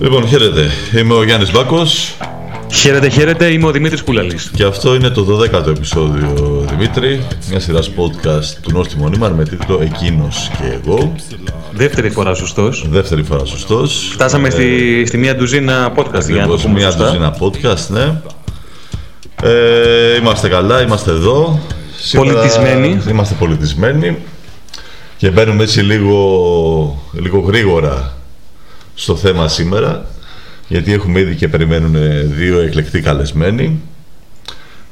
Λοιπόν, χαίρετε. Είμαι ο Γιάννης Μπάκος. Χαίρετε, χαίρετε. Είμαι ο Δημήτρης Πουλαλής. Και αυτό είναι το 12ο επεισόδιο, Δημήτρη. Μια σειρά podcast του Νόρτι Μονίμαρ με τίτλο Εκείνος και εγώ. Δεύτερη φορά σωστός. Δεύτερη φορά σωστός. Φτάσαμε στη, στη μία ντουζίνα podcast για να το Ακριβώς, πούμε μια σωστά. ντουζίνα podcast, ναι. Ε, είμαστε καλά, είμαστε εδώ. Σήμερα Πολιτισμένοι. Είμαστε πολιτισμένοι. Και μπαίνουμε έτσι λίγο, λίγο γρήγορα στο θέμα σήμερα. Γιατί έχουμε ήδη και περιμένουν δύο εκλεκτοί καλεσμένοι.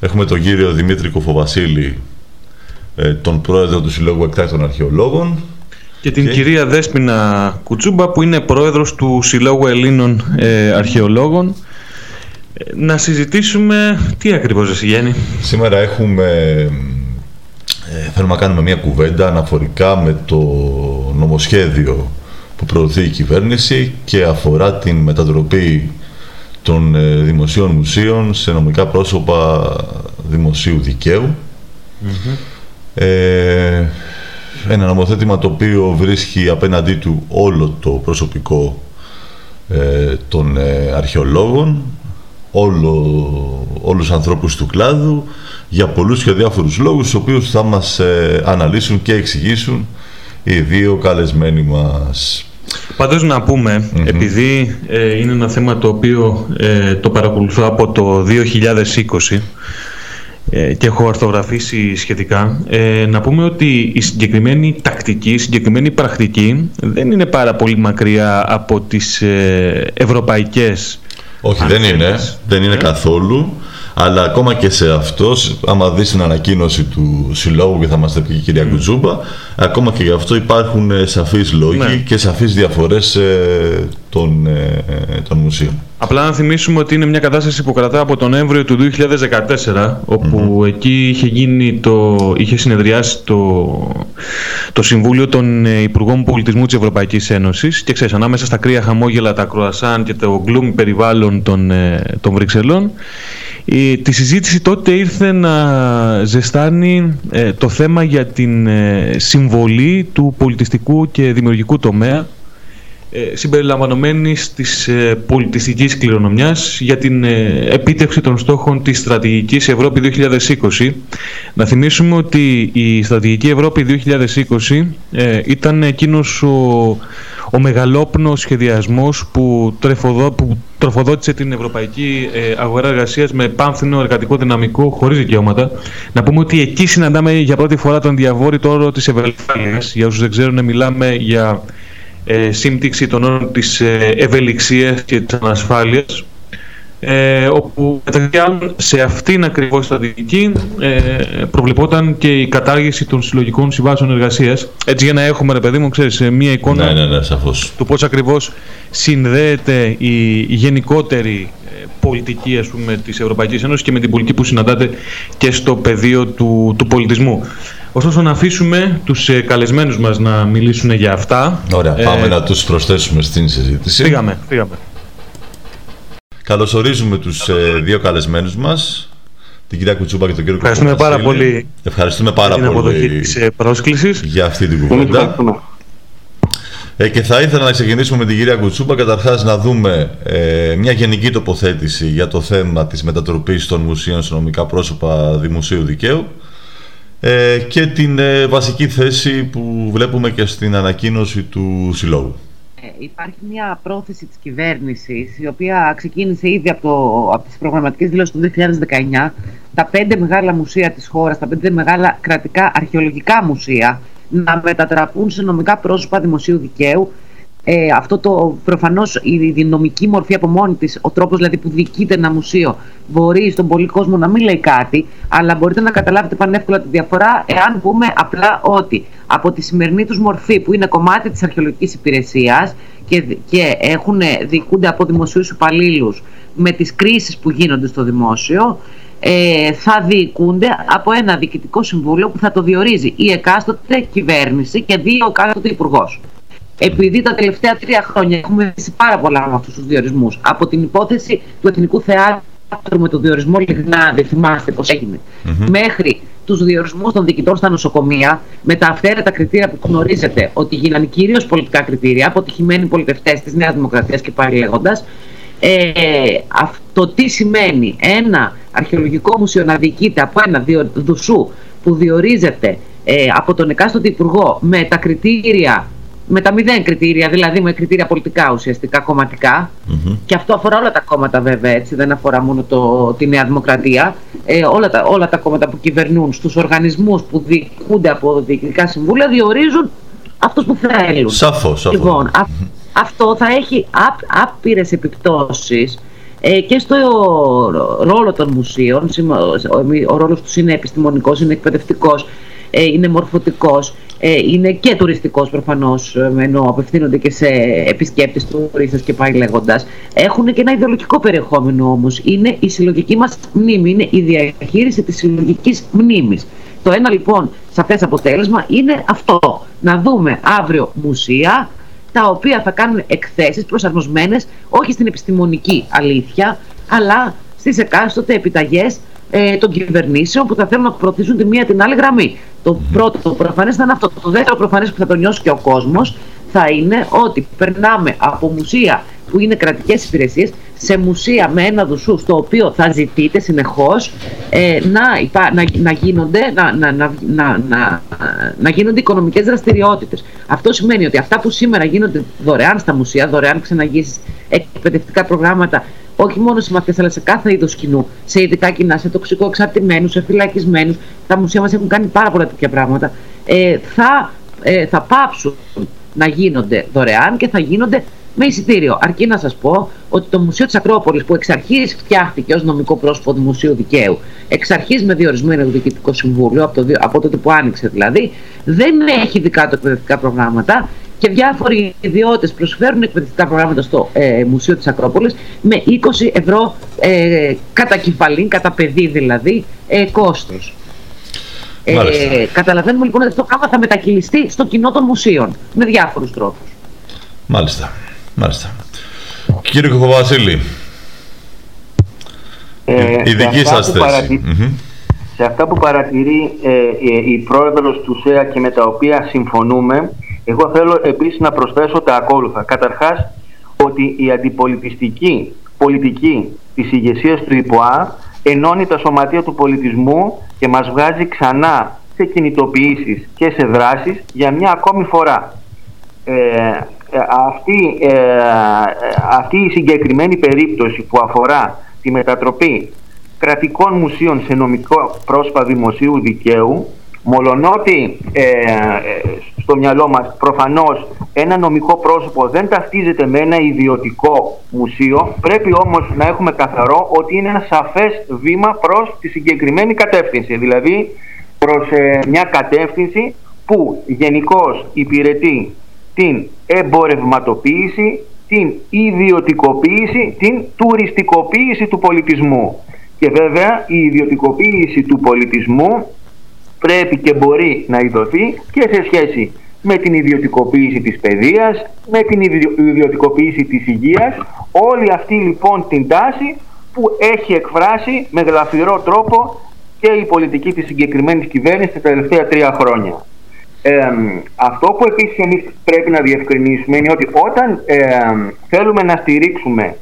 Έχουμε τον κύριο Δημήτρη Κοφοβασίλη, ε, τον πρόεδρο του Συλλόγου Εκτάκτων Αρχαιολόγων. Και την Και- κυρία Δέσποινα Κουτσούμπα που είναι πρόεδρος του Συλλόγου Ελλήνων ε, Αρχαιολόγων. Ε, Να συζητήσουμε τι ακριβώς εσύ Γέννη. Σήμερα έχουμε, ε, θέλουμε να κάνουμε μια κουβέντα αναφορικά με το νομοσχέδιο που προωθεί η κυβέρνηση και αφορά την μετατροπή των ε, δημοσίων μουσείων σε νομικά πρόσωπα δημοσίου δικαίου. Ε, ένα νομοθέτημα το οποίο βρίσκει απέναντί του όλο το προσωπικό ε, των ε, αρχαιολόγων, όλο, όλους τους ανθρώπους του κλάδου, για πολλούς και διάφορους λόγους, τους οποίους θα μας ε, αναλύσουν και εξηγήσουν οι δύο καλεσμένοι μας. Πάντως να πούμε, επειδή ε, είναι ένα θέμα το οποίο ε, το παρακολουθώ από το 2020 ε, και έχω αρθογραφήσει σχετικά, ε, να πούμε ότι η συγκεκριμένη τακτική, η συγκεκριμένη πρακτική δεν είναι πάρα πολύ μακριά από τις ε, ευρωπαϊκές Όχι, Αν δεν είναι, θέλεις. δεν είναι καθόλου, αλλά ακόμα και σε αυτός, άμα δεις την ανακοίνωση του συλλόγου και θα μας τα πει και η κυρία Κουτζούμπα, ακόμα και γι' αυτό υπάρχουν ε, σαφείς λόγοι Ναι. και σαφείς διαφορές ε, των, ε, των μουσείων. Απλά να θυμίσουμε ότι είναι μια κατάσταση που κρατά από τον Νοέμβριο του 2014, όπου εκεί είχε, γίνει το, είχε συνεδριάσει το, το Συμβούλιο των ε, Υπουργών Πολιτισμού της Ευρωπαϊκής Ένωσης και ξέρεις, ανάμεσα στα κρύα χαμόγελα, τα κρουασάν και το gloomy περιβάλλον των, ε, των Βρυξελών, η, τη συζήτηση τότε ήρθε να ζεστάνει ε, το θέμα για την ε, συμβολή του πολιτιστικού και δημιουργικού τομέα ε, συμπεριλαμβανομένης της ε, πολιτιστικής κληρονομιάς για την ε, επίτευξη των στόχων της στρατηγικής Ευρώπη 2020. Να θυμίσουμε ότι η στρατηγική Ευρώπη 2020 ε, ήταν εκείνος ο, ο μεγαλόπνος σχεδιασμός που, τρεφοδό, που τροφοδότησε την ευρωπαϊκή ε, αγορά εργασίας με πάνθυνο εργατικό δυναμικό χωρίς δικαιώματα. Να πούμε ότι εκεί συναντάμε για πρώτη φορά τον διαβόρυτο όρο της ευελιξίας. Για όσους δεν ξέρουν μιλάμε για ε, σύμπτυξη των όρων της ε, ευελιξίας και της ανασφάλειας ε, όπου μεταξύ άλλων σε αυτήν ακριβώς στρατηγική ε, προβλεπόταν και η κατάργηση των συλλογικών συμβάσεων εργασίας έτσι για να έχουμε ρε παιδί μου ξέρεις ε, μία εικόνα Ναι, ναι, ναι, σαφώς. του πώς ακριβώς συνδέεται η γενικότερη ε, πολιτική ας πούμε, της Ευρωπαϊκής Ένωσης και με την πολιτική που συναντάται και στο πεδίο του, του πολιτισμού. Ωστόσο να αφήσουμε τους ε, καλεσμένους μας να μιλήσουν για αυτά. Ωραία, Ε, πάμε να τους προσθέσουμε στην συζήτηση. Φύγαμε, φύγαμε. Καλωσορίζουμε τους ε, δύο καλεσμένους μας, την κυρία Κουτσούμπα και τον κύριο Ευχαριστούμε πάρα Κοκοβασίλη. πολύ Ευχαριστούμε πάρα την αποδοχή πολύ της ε, πρόσκλησης. για αυτή την Εμείς κουβέντα. ευχαριστούμε. Ε, και θα ήθελα να ξεκινήσουμε με την κυρία Κουτσούμπα, καταρχάς να δούμε ε, μια γενική τοποθέτηση για το θέμα της μετατροπής των μουσείων σε νομικά πρόσωπα δημοσίου δικαίου ε, και την ε, βασική θέση που βλέπουμε και στην ανακοίνωση του Συλλόγου. Ε, Υπάρχει μια πρόθεση της κυβέρνησης η οποία ξεκίνησε ήδη από, το, από τις προγραμματικές δηλώσεις του 2019 τα πέντε μεγάλα μουσεία της χώρας, τα πέντε μεγάλα κρατικά αρχαιολογικά μουσεία να μετατραπούν σε νομικά πρόσωπα δημοσίου δικαίου. Ε, αυτό το προφανώς η, η νομική μορφή από μόνη της, ο τρόπος δηλαδή που διοικείται ένα μουσείο μπορεί στον πολύ κόσμο να μην λέει κάτι αλλά μπορείτε να καταλάβετε πανεύκολα τη διαφορά εάν πούμε απλά ότι από τη σημερινή τους μορφή που είναι κομμάτι της αρχαιολογικής υπηρεσίας και, και έχουν, διοικούνται από δημοσίους υπαλλήλους με τις κρίσεις που γίνονται στο δημόσιο ε, θα διοικούνται από ένα διοικητικό συμβούλιο που θα το διορίζει η εκάστοτε κυβέρνηση και δύο ο εκάστοτε υπουργός. Επειδή τα τελευταία τρία χρόνια έχουμε ζήσει πάρα πολλά με αυτούς τους διορισμούς, από την υπόθεση του Εθνικού Θεάτρου με τον διορισμό Λιγνάδη, θυμάστε πώς έγινε, μέχρι τους διορισμούς των διοικητών στα νοσοκομεία με τα αυθαίρετα κριτήρια που γνωρίζετε ότι γίνανε κυρίως πολιτικά κριτήρια, αποτυχημένοι πολιτευτές της Νέας Δημοκρατίας και πάλι λέγοντας, ε, αυτό τι σημαίνει ένα αρχαιολογικό μουσείο να διοικείται από ένα δουσού που διορίζεται ε, από τον εκάστοτε υπουργό με τα κριτήρια με τα μηδέν κριτήρια, δηλαδή με κριτήρια πολιτικά ουσιαστικά, Και αυτό αφορά όλα τα κόμματα βέβαια, έτσι, δεν αφορά μόνο το, τη Νέα Δημοκρατία. Ε, όλα, τα, όλα τα κόμματα που κυβερνούν στους οργανισμούς που διοικούνται από διοικητικά συμβούλια διορίζουν αυτούς που θέλουν. Σαφώς, Λοιπόν, αυτό θα έχει άπ, άπειρες επιπτώσεις ε, και στο ρόλο των μουσείων. Ο, ο ρόλος τους είναι επιστημονικός, είναι εκπαιδευτικός, ε, είναι μορφωτικός ε, είναι και τουριστικός προφανώς ε, ενώ απευθύνονται και σε επισκέπτες τουρίστες και πάει λέγοντας. Έχουν και ένα ιδεολογικό περιεχόμενο όμως. Είναι η συλλογική μας μνήμη είναι η διαχείριση της συλλογικής μνήμης. Το ένα λοιπόν σαφές αποτέλεσμα είναι αυτό. Να δούμε αύριο μουσεία τα οποία θα κάνουν εκθέσεις προσαρμοσμένες όχι στην επιστημονική αλήθεια αλλά στις εκάστοτε επιταγές ε, των κυβερνήσεων που θα θέλουν να προωθήσουν τη μία την άλλη γραμμή. Το πρώτο το προφανές θα είναι αυτό. Το δεύτερο προφανές που θα το νιώσει και ο κόσμος θα είναι ότι περνάμε από μουσεία που είναι κρατικές υπηρεσίες σε μουσεία με ένα δουσού στο οποίο θα ζητείτε συνεχώς ε, να, να, να, γίνονται, να, να, να, να, να γίνονται οικονομικές δραστηριότητες. Αυτό σημαίνει ότι αυτά που σήμερα γίνονται δωρεάν στα μουσεία, δωρεάν ξαναγήσεις, εκπαιδευτικά προγράμματα όχι μόνο σε μαθητές, αλλά σε κάθε είδος κοινού, σε ειδικά κοινά, σε τοξικό εξαρτημένους, σε φυλακισμένους. Τα μουσεία μας έχουν κάνει πάρα πολλά τέτοια πράγματα. Ε, θα, ε, θα πάψουν να γίνονται δωρεάν και θα γίνονται με εισιτήριο. Αρκεί να σας πω ότι το Μουσείο της Ακρόπολης, που εξ αρχής φτιάχτηκε ως νομικό πρόσωπο Δημοσίου Δικαίου, εξ αρχής με διορισμένο Διοικητικό Συμβούλιο, από, το, από τότε που άνοιξε δηλαδή, δεν έχει δικά του εκπαιδευτικά προγράμματα και διάφοροι ιδιώτες προσφέρουν εκπαιδευτικά προγράμματα στο ε, Μουσείο της Ακρόπολης με 20 ευρώ ε, κατά κεφαλή, κατά παιδί δηλαδή, ε, κόστος. Ε, καταλαβαίνουμε λοιπόν ότι αυτό το πράγμα θα μετακυλιστεί στο κοινό των μουσείων με διάφορους τρόπους. Μάλιστα. Μάλιστα. Κύριε Κοκοβασίλη, ε, η δική σας θέση. Σε αυτά που παρατηρεί ε, ε, η πρόεδρος του ΣΕΑ και με τα οποία συμφωνούμε, εγώ θέλω επίσης να προσθέσω τα ακόλουθα. Καταρχάς, ότι η αντιπολιτιστική πολιτική της ηγεσίας του ΙΠΟΑ ενώνει τα σωματεία του πολιτισμού και μας βγάζει ξανά σε κινητοποιήσεις και σε δράσεις για μια ακόμη φορά. Ε, ε αυτή, ε, αυτή η συγκεκριμένη περίπτωση που αφορά τη μετατροπή κρατικών μουσείων σε νομικό πρόσωπα δημοσίου δικαίου Μολονότι ε, ε, στο μυαλό μας προφανώς ένα νομικό πρόσωπο δεν ταυτίζεται με ένα ιδιωτικό μουσείο, πρέπει όμως να έχουμε καθαρό ότι είναι ένα σαφές βήμα προς τη συγκεκριμένη κατεύθυνση, δηλαδή προς ε, μια κατεύθυνση που γενικώς υπηρετεί την εμπορευματοποίηση, την ιδιωτικοποίηση, την τουριστικοποίηση του πολιτισμού. Και βέβαια η ιδιωτικοποίηση του πολιτισμού πρέπει και μπορεί να ειδωθεί και σε σχέση με την ιδιωτικοποίηση της παιδείας, με την ιδιωτικοποίηση της υγείας, όλη αυτή λοιπόν την τάση που έχει εκφράσει με γλαφυρό τρόπο και η πολιτική της συγκεκριμένης κυβέρνησης τα τελευταία τρία χρόνια. αυτό που επίσης εμείς πρέπει να διευκρινίσουμε είναι ότι όταν θέλουμε να στηρίξουμε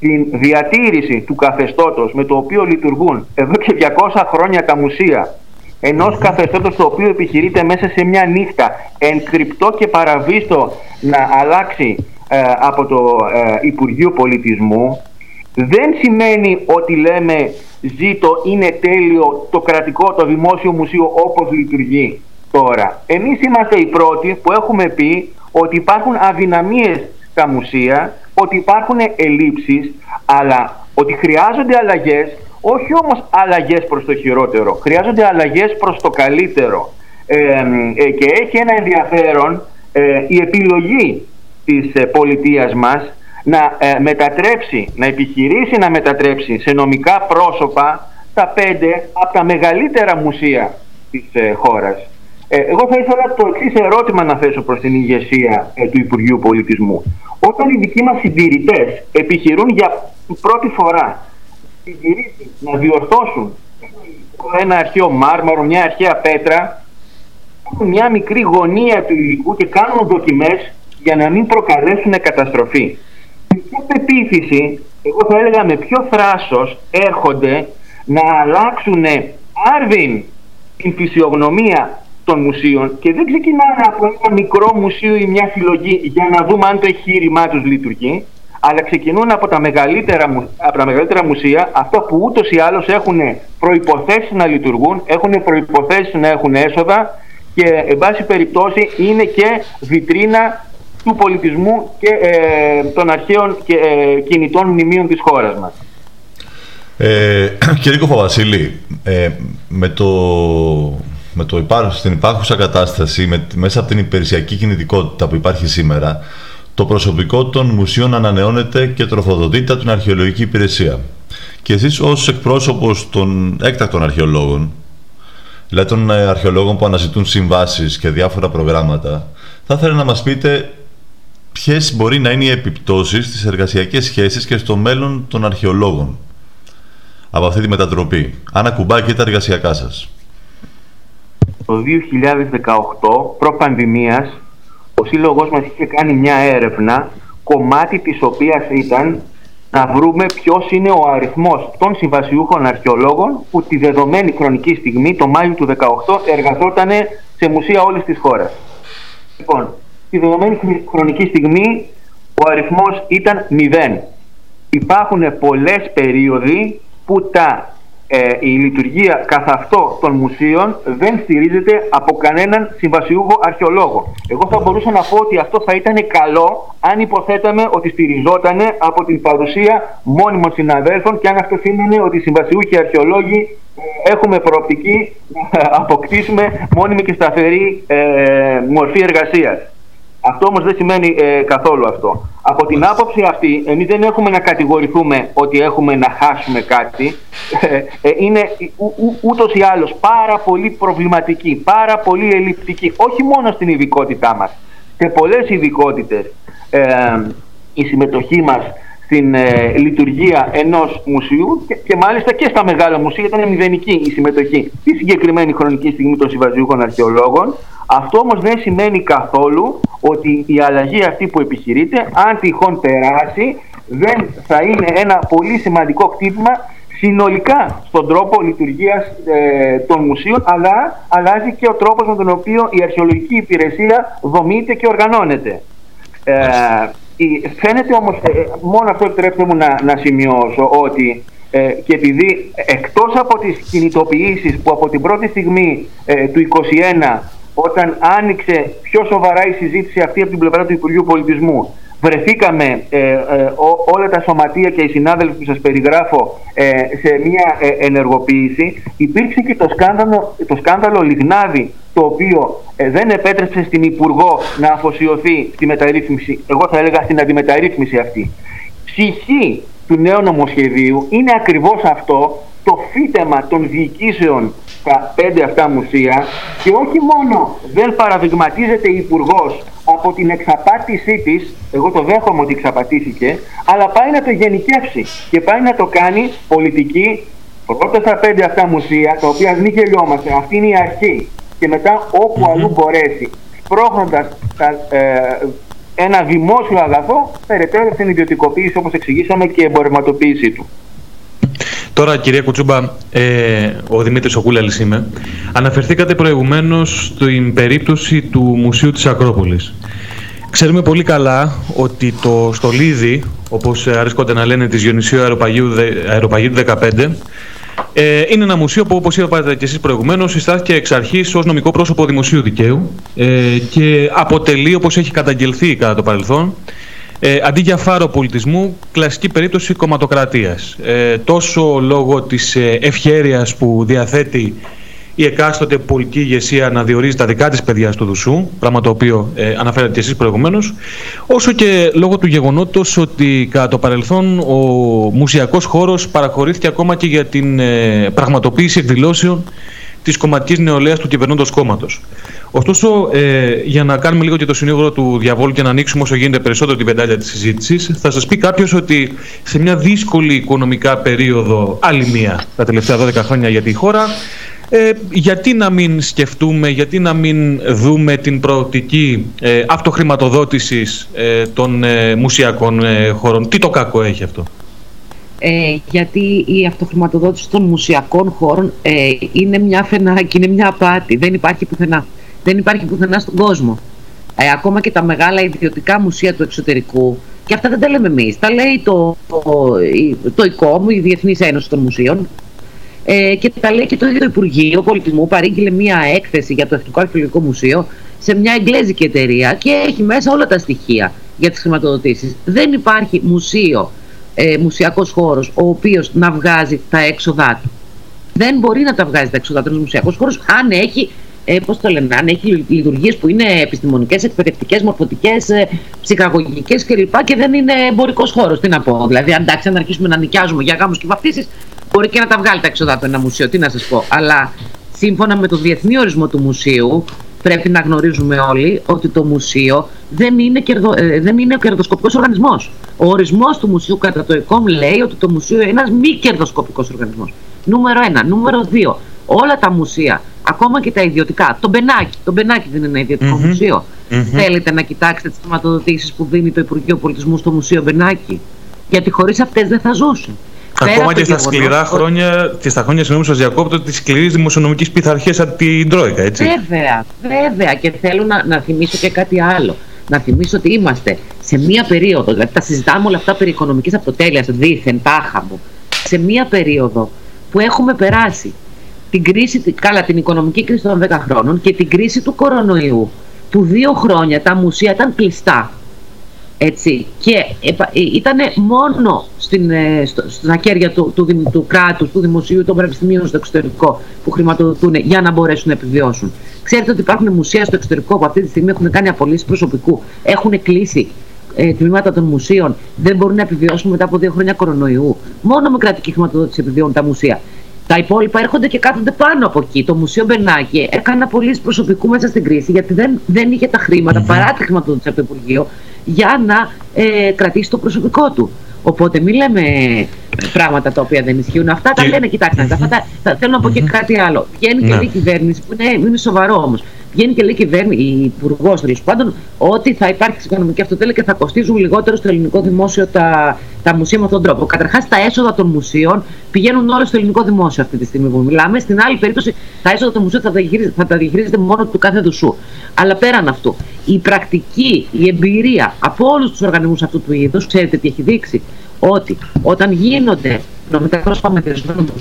την διατήρηση του καθεστώτος με το οποίο λειτουργούν εδώ και 200 χρόνια τα μουσεία ενός καθεστώτος το οποίο επιχειρείται μέσα σε μια νύχτα ενκρυπτό και παραβίστο να αλλάξει ε, από το ε, Υπουργείο Πολιτισμού δεν σημαίνει ότι λέμε ζήτω είναι τέλειο το κρατικό, το δημόσιο μουσείο όπως λειτουργεί τώρα. Εμείς είμαστε οι πρώτοι που έχουμε πει ότι υπάρχουν αδυναμίες στα μουσεία, ότι υπάρχουν ελλείψεις, αλλά ότι χρειάζονται αλλαγές όχι όμως αλλαγές προς το χειρότερο, χρειάζονται αλλαγές προς το καλύτερο. Ε, ε, και έχει ένα ενδιαφέρον ε, η επιλογή της ε, πολιτείας μας να μετατρέψει, να επιχειρήσει να μετατρέψει σε νομικά πρόσωπα τα πέντε από τα μεγαλύτερα μουσεία της χώρας. Εγώ θα ήθελα το εξής ερώτημα να θέσω προς την ηγεσία του Υπουργείου Πολιτισμού. Όταν οι δικοί μας συντηρητές επιχειρούν για πρώτη φορά να διορθώσουν ένα αρχαίο μάρμαρο, μια αρχαία πέτρα, μια μικρή γωνία του υλικού και κάνουν δοκιμές για να μην προκαλέσουν καταστροφή. Με ποια πεποίθηση, εγώ θα έλεγα με ποιο θράσος έρχονται να αλλάξουν άρδιν την φυσιογνωμία των μουσείων και δεν ξεκινάνε από ένα μικρό μουσείο ή μια συλλογή για να δούμε αν το εγχείρημά τους λειτουργεί, αλλά ξεκινούν από τα μεγαλύτερα, από τα μεγαλύτερα μουσεία, αυτό που ούτως ή άλλως έχουν προϋποθέσεις να λειτουργούν, έχουν προϋποθέσεις να έχουν έσοδα και εν πάση περιπτώσει είναι και βιτρίνα του πολιτισμού και ε, των αρχαίων και, ε, κινητών μνημείων της χώρας μας. Ε, κύριε Κοφαβασίλη, ε, με το, με το υπάρχ, στην υπάρχουσα κατάσταση, με, μέσα από την υπηρεσιακή κινητικότητα που υπάρχει σήμερα, το προσωπικό των μουσείων ανανεώνεται και τροφοδοτείται από την αρχαιολογική υπηρεσία. Και εσείς ως εκπρόσωπος των έκτακτων αρχαιολόγων, δηλαδή των ε, αρχαιολόγων που αναζητούν συμβάσεις και διάφορα προγράμματα, θα ήθελα να μας πείτε ποιες μπορεί να είναι οι επιπτώσεις στις εργασιακές σχέσεις και στο μέλλον των αρχαιολόγων από αυτή τη μετατροπή, αν ακουμπάει και τα εργασιακά σας. Το 2018, προ-πανδημίας, ο Σύλλογος μας είχε κάνει μια έρευνα, κομμάτι της οποίας ήταν να βρούμε ποιος είναι ο αριθμός των συμβασιούχων αρχαιολόγων που τη δεδομένη χρονική στιγμή, το Μάιο του 2018, εργαζόταν σε μουσεία όλης της χώρας. Λοιπόν, τη δεδομένη χρονική στιγμή ο αριθμός ήταν 0. Υπάρχουν πολλές περίοδοι που τα, ε, η λειτουργία καθ' αυτό των μουσείων δεν στηρίζεται από κανέναν συμβασιούχο αρχαιολόγο. Εγώ θα μπορούσα να πω ότι αυτό θα ήταν καλό αν υποθέταμε ότι στηριζόταν από την παρουσία μόνιμων συναδέλφων και αν αυτό σημαίνει ότι οι συμβασιούχοι αρχαιολόγοι ε, έχουμε προοπτική να αποκτήσουμε μόνιμη και σταθερή ε, μορφή εργασίας. Αυτό όμως δεν σημαίνει ε, καθόλου αυτό. Από την άποψη αυτή, εμείς δεν έχουμε να κατηγορηθούμε ότι έχουμε να χάσουμε κάτι. Ε, ε, είναι ού, ούτως ή άλλως πάρα πολύ προβληματική, πάρα πολύ ελλειπτική, όχι μόνο στην ειδικότητά μας. Σε πολλές ειδικότητες η συμμετοχή μας στην λειτουργία ενός μουσείου και, μάλιστα και στα μεγάλα μουσεία ήταν μηδενική η συμμετοχή στη συγκεκριμένη χρονική στιγμή των συμβαζιούχων αρχαιολόγων αυτό όμως δεν σημαίνει καθόλου ότι η αλλαγή αυτή που επιχειρείται, αν τυχόν περάσει, δεν θα είναι ένα πολύ σημαντικό κτύπημα συνολικά στον τρόπο λειτουργίας ε, των μουσείων, αλλά αλλάζει και ο τρόπος με τον οποίο η αρχαιολογική υπηρεσία δομείται και οργανώνεται. Ε, φαίνεται όμως, ε, μόνο αυτό επιτρέψτε μου να, να σημειώσω, ότι ε, και επειδή εκτός από τις κινητοποιήσεις που από την πρώτη στιγμή του 2021 όταν άνοιξε πιο σοβαρά η συζήτηση αυτή από την πλευρά του Υπουργείου Πολιτισμού βρεθήκαμε ε, ε, όλα τα σωματεία και οι συνάδελφοι που σας περιγράφω ε, σε μια ενεργοποίηση υπήρξε και το σκάνδαλο, το σκάνδαλο Λιγνάδη το οποίο δεν επέτρεψε στην Υπουργό να αφοσιωθεί στη μεταρρύθμιση εγώ θα έλεγα στην αντιμεταρρύθμιση αυτή. Ψυχή του νέου νομοσχεδίου είναι ακριβώς αυτό το φύτεμα των διοικήσεων στα πέντε αυτά μουσεία και όχι μόνο δεν παραδειγματίζεται η υπουργός από την εξαπάτησή της, εγώ το δέχομαι ότι εξαπατήθηκε, αλλά πάει να το γενικεύσει και πάει να το κάνει πολιτική πρώτα στα πέντε αυτά μουσεία, τα οποία μην γελιόμαστε, αυτή είναι η αρχή και μετά αλλού μπορέσει, σπρώχνοντας ε, ένα δημόσιο αγαθό, περαιτέρω στην ιδιωτικοποίηση όπως εξηγήσαμε και εμπορευματοποίησή του. Τώρα, κυρία Κουτσούμπα, ε, ο Δημήτρης Οκούλαλης είμαι. Αναφερθήκατε προηγουμένως στην περίπτωση του Μουσείου της Ακρόπολης. Ξέρουμε πολύ καλά ότι το στολίδι, όπως αρέσκονται να λένε, της Γιονυσίου Αεροπαγίου, Αεροπαγίου 15, ε, είναι ένα μουσείο που, όπως είπατε και εσείς προηγουμένως, συστάθηκε εξ αρχής ως νομικό πρόσωπο δημοσίου δικαίου ε, και αποτελεί, όπως έχει καταγγελθεί κατά το παρελθόν, ε, αντί για φάρο πολιτισμού, κλασική περίπτωση κομματοκρατίας. Ε, τόσο λόγω της ε, ευχέρειας που διαθέτει η εκάστοτε πολιτική ηγεσία να διορίζει τα δικά της παιδιά στο Δουσού, πράγμα το οποίο ε, αναφέρατε και εσείς προηγουμένως, όσο και λόγω του γεγονότος ότι κατά το παρελθόν ο μουσιακός χώρος παραχωρήθηκε ακόμα και για την ε, πραγματοποίηση εκδηλώσεων της κομματικής νεολαίας του κυβερνώντος κόμματος. Ωστόσο, ε, για να κάνουμε λίγο και το συνήγορο του διαβόλου και να ανοίξουμε όσο γίνεται περισσότερο την πεντάλια της συζήτησης, θα σας πει κάποιος ότι σε μια δύσκολη οικονομικά περίοδο, άλλη μία τα τελευταία 12 χρόνια για τη χώρα, ε, γιατί να μην σκεφτούμε, γιατί να μην δούμε την προοπτική ε, αυτοχρηματοδότησης ε, των ε, μουσιακών ε, χώρων. Τι το κακό έχει αυτό; Ε, γιατί η αυτοχρηματοδότηση των μουσιακών χώρων είναι μια φενάκη, είναι μια απάτη. Δεν υπάρχει πουθενά. Δεν υπάρχει πουθενά στον κόσμο. ακόμα και τα μεγάλα ιδιωτικά μουσεία του εξωτερικού, και αυτά δεν τα λέμε εμείς. Τα λέει το, το, το ΙΚΟΜ, η Διεθνής Ένωση των Μουσείων, ε, και τα λέει και το ίδιο το Υπουργείο Πολιτισμού παρήγγειλε μια έκθεση για το Εθνικό Αρχαιολογικό Μουσείο σε μια εγγλέζικη εταιρεία και έχει μέσα όλα τα στοιχεία για τις χρηματοδοτήσεις. Δεν υπάρχει μουσείο, ε, μουσιακός χώρος, ο οποίος να βγάζει τα έξοδά του. Δεν μπορεί να τα βγάζει τα έξοδά του ένας μουσιακός χώρος αν έχει ε, πώς το λένε, αν έχει λειτουργίες που είναι επιστημονικές, εκπαιδευτικές, μορφωτικές, ε, ψυχαγωγικές κλπ. Και δεν είναι εμπορικός χώρος. Τι να πω. Δηλαδή, εντάξει, αν αρχίσουμε να νοικιάζουμε για γάμους και βαφτίσεις, μπορεί και να τα βγάλει τα έξοδα του ένα μουσείο. Τι να σας πω. Αλλά σύμφωνα με το διεθνή ορισμό του μουσείου, πρέπει να γνωρίζουμε όλοι ότι το μουσείο δεν είναι, κερδο, ε, δεν είναι κερδοσκοπικός οργανισμός. Ο ορισμός του μουσείου κατά το ΕΚΟΜ λέει ότι το μουσείο είναι ένας μη κερδοσκοπικός οργανισμός. Νούμερο ένα. Νούμερο δύο. Όλα τα μουσεία, ακόμα και τα ιδιωτικά, το Μπενάκι, το Μπενάκι δεν είναι ένα μουσείο. Θέλετε να κοιτάξετε τις χρηματοδοτήσεις που δίνει το Υπουργείο Πολιτισμού στο Μουσείο Μπενάκι; Γιατί χωρίς αυτές δεν θα ζούσε. Ακόμα και στα σκληρά χρόνια, και στα χρόνια συγγνώμη σας διακόπτω, τη σκληρή δημοσιονομική πειθαρχία από την Τρόικα, έτσι. Βέβαια, βέβαια. Και θέλω να, να θυμίσω και κάτι άλλο. Να θυμίσω ότι είμαστε σε μία περίοδο, δηλαδή τα συζητάμε όλα αυτά περί οικονομικής αποτέλειας, δίθεν, τάχα μου, σε μία περίοδο που έχουμε περάσει την κρίση, καλά την οικονομική κρίση των 10 χρόνων και την κρίση του κορονοϊού, που δύο χρόνια τα μουσεία ήταν κλειστά έτσι. Και ε, ήταν μόνο στην, ε, στο, στα χέρια του, του, του, του κράτους, του δημοσίου, των πανεπιστημίων στο εξωτερικό που χρηματοδοτούν για να μπορέσουν να επιβιώσουν. Ξέρετε ότι υπάρχουν μουσεία στο εξωτερικό που αυτή τη στιγμή έχουν κάνει απολύσεις προσωπικού, έχουν κλείσει ε, τμήματα των μουσείων, δεν μπορούν να επιβιώσουν μετά από δύο χρόνια κορονοϊού. Μόνο με κρατική χρηματοδότηση επιβιώνουν τα μουσεία. Τα υπόλοιπα έρχονται και κάθονται πάνω από εκεί. Το Μουσείο Μπενάκη έκανε απολύσει προσωπικού μέσα στην κρίση γιατί δεν, δεν είχε τα χρηματα παρά τη χρηματοδότηση από το Υπουργείο για να ε, κρατήσει το προσωπικό του. Οπότε μην λέμε πράγματα τα οποία δεν ισχύουν. Αυτά τα λένε, κοιτάξτε, αυτά τα, θέλω να πω και κάτι άλλο. Βγαίνει και ναι. η κυβέρνηση που είναι, είναι σοβαρό όμως. Βγαίνει και λέει κυβέρνηση, η υπουργός τέλος πάντων, ότι θα υπάρξει οικονομική αυτοτέλεια και θα κοστίζουν λιγότερο στο ελληνικό δημόσιο τα, τα μουσεία με αυτόν τον τρόπο. Καταρχάς, τα έσοδα των μουσείων πηγαίνουν όλα στο ελληνικό δημόσιο αυτή τη στιγμή που μιλάμε. Στην άλλη περίπτωση, τα έσοδα των μουσείων θα τα, θα τα διαχειρίζεται μόνο του κάθε δουσού. Αλλά πέραν αυτού, η πρακτική, η εμπειρία από όλους τους οργανισμούς αυτού του είδους, ξέρετε τι έχει δείξει, ότι όταν γίνονται νομικά πρόσωπα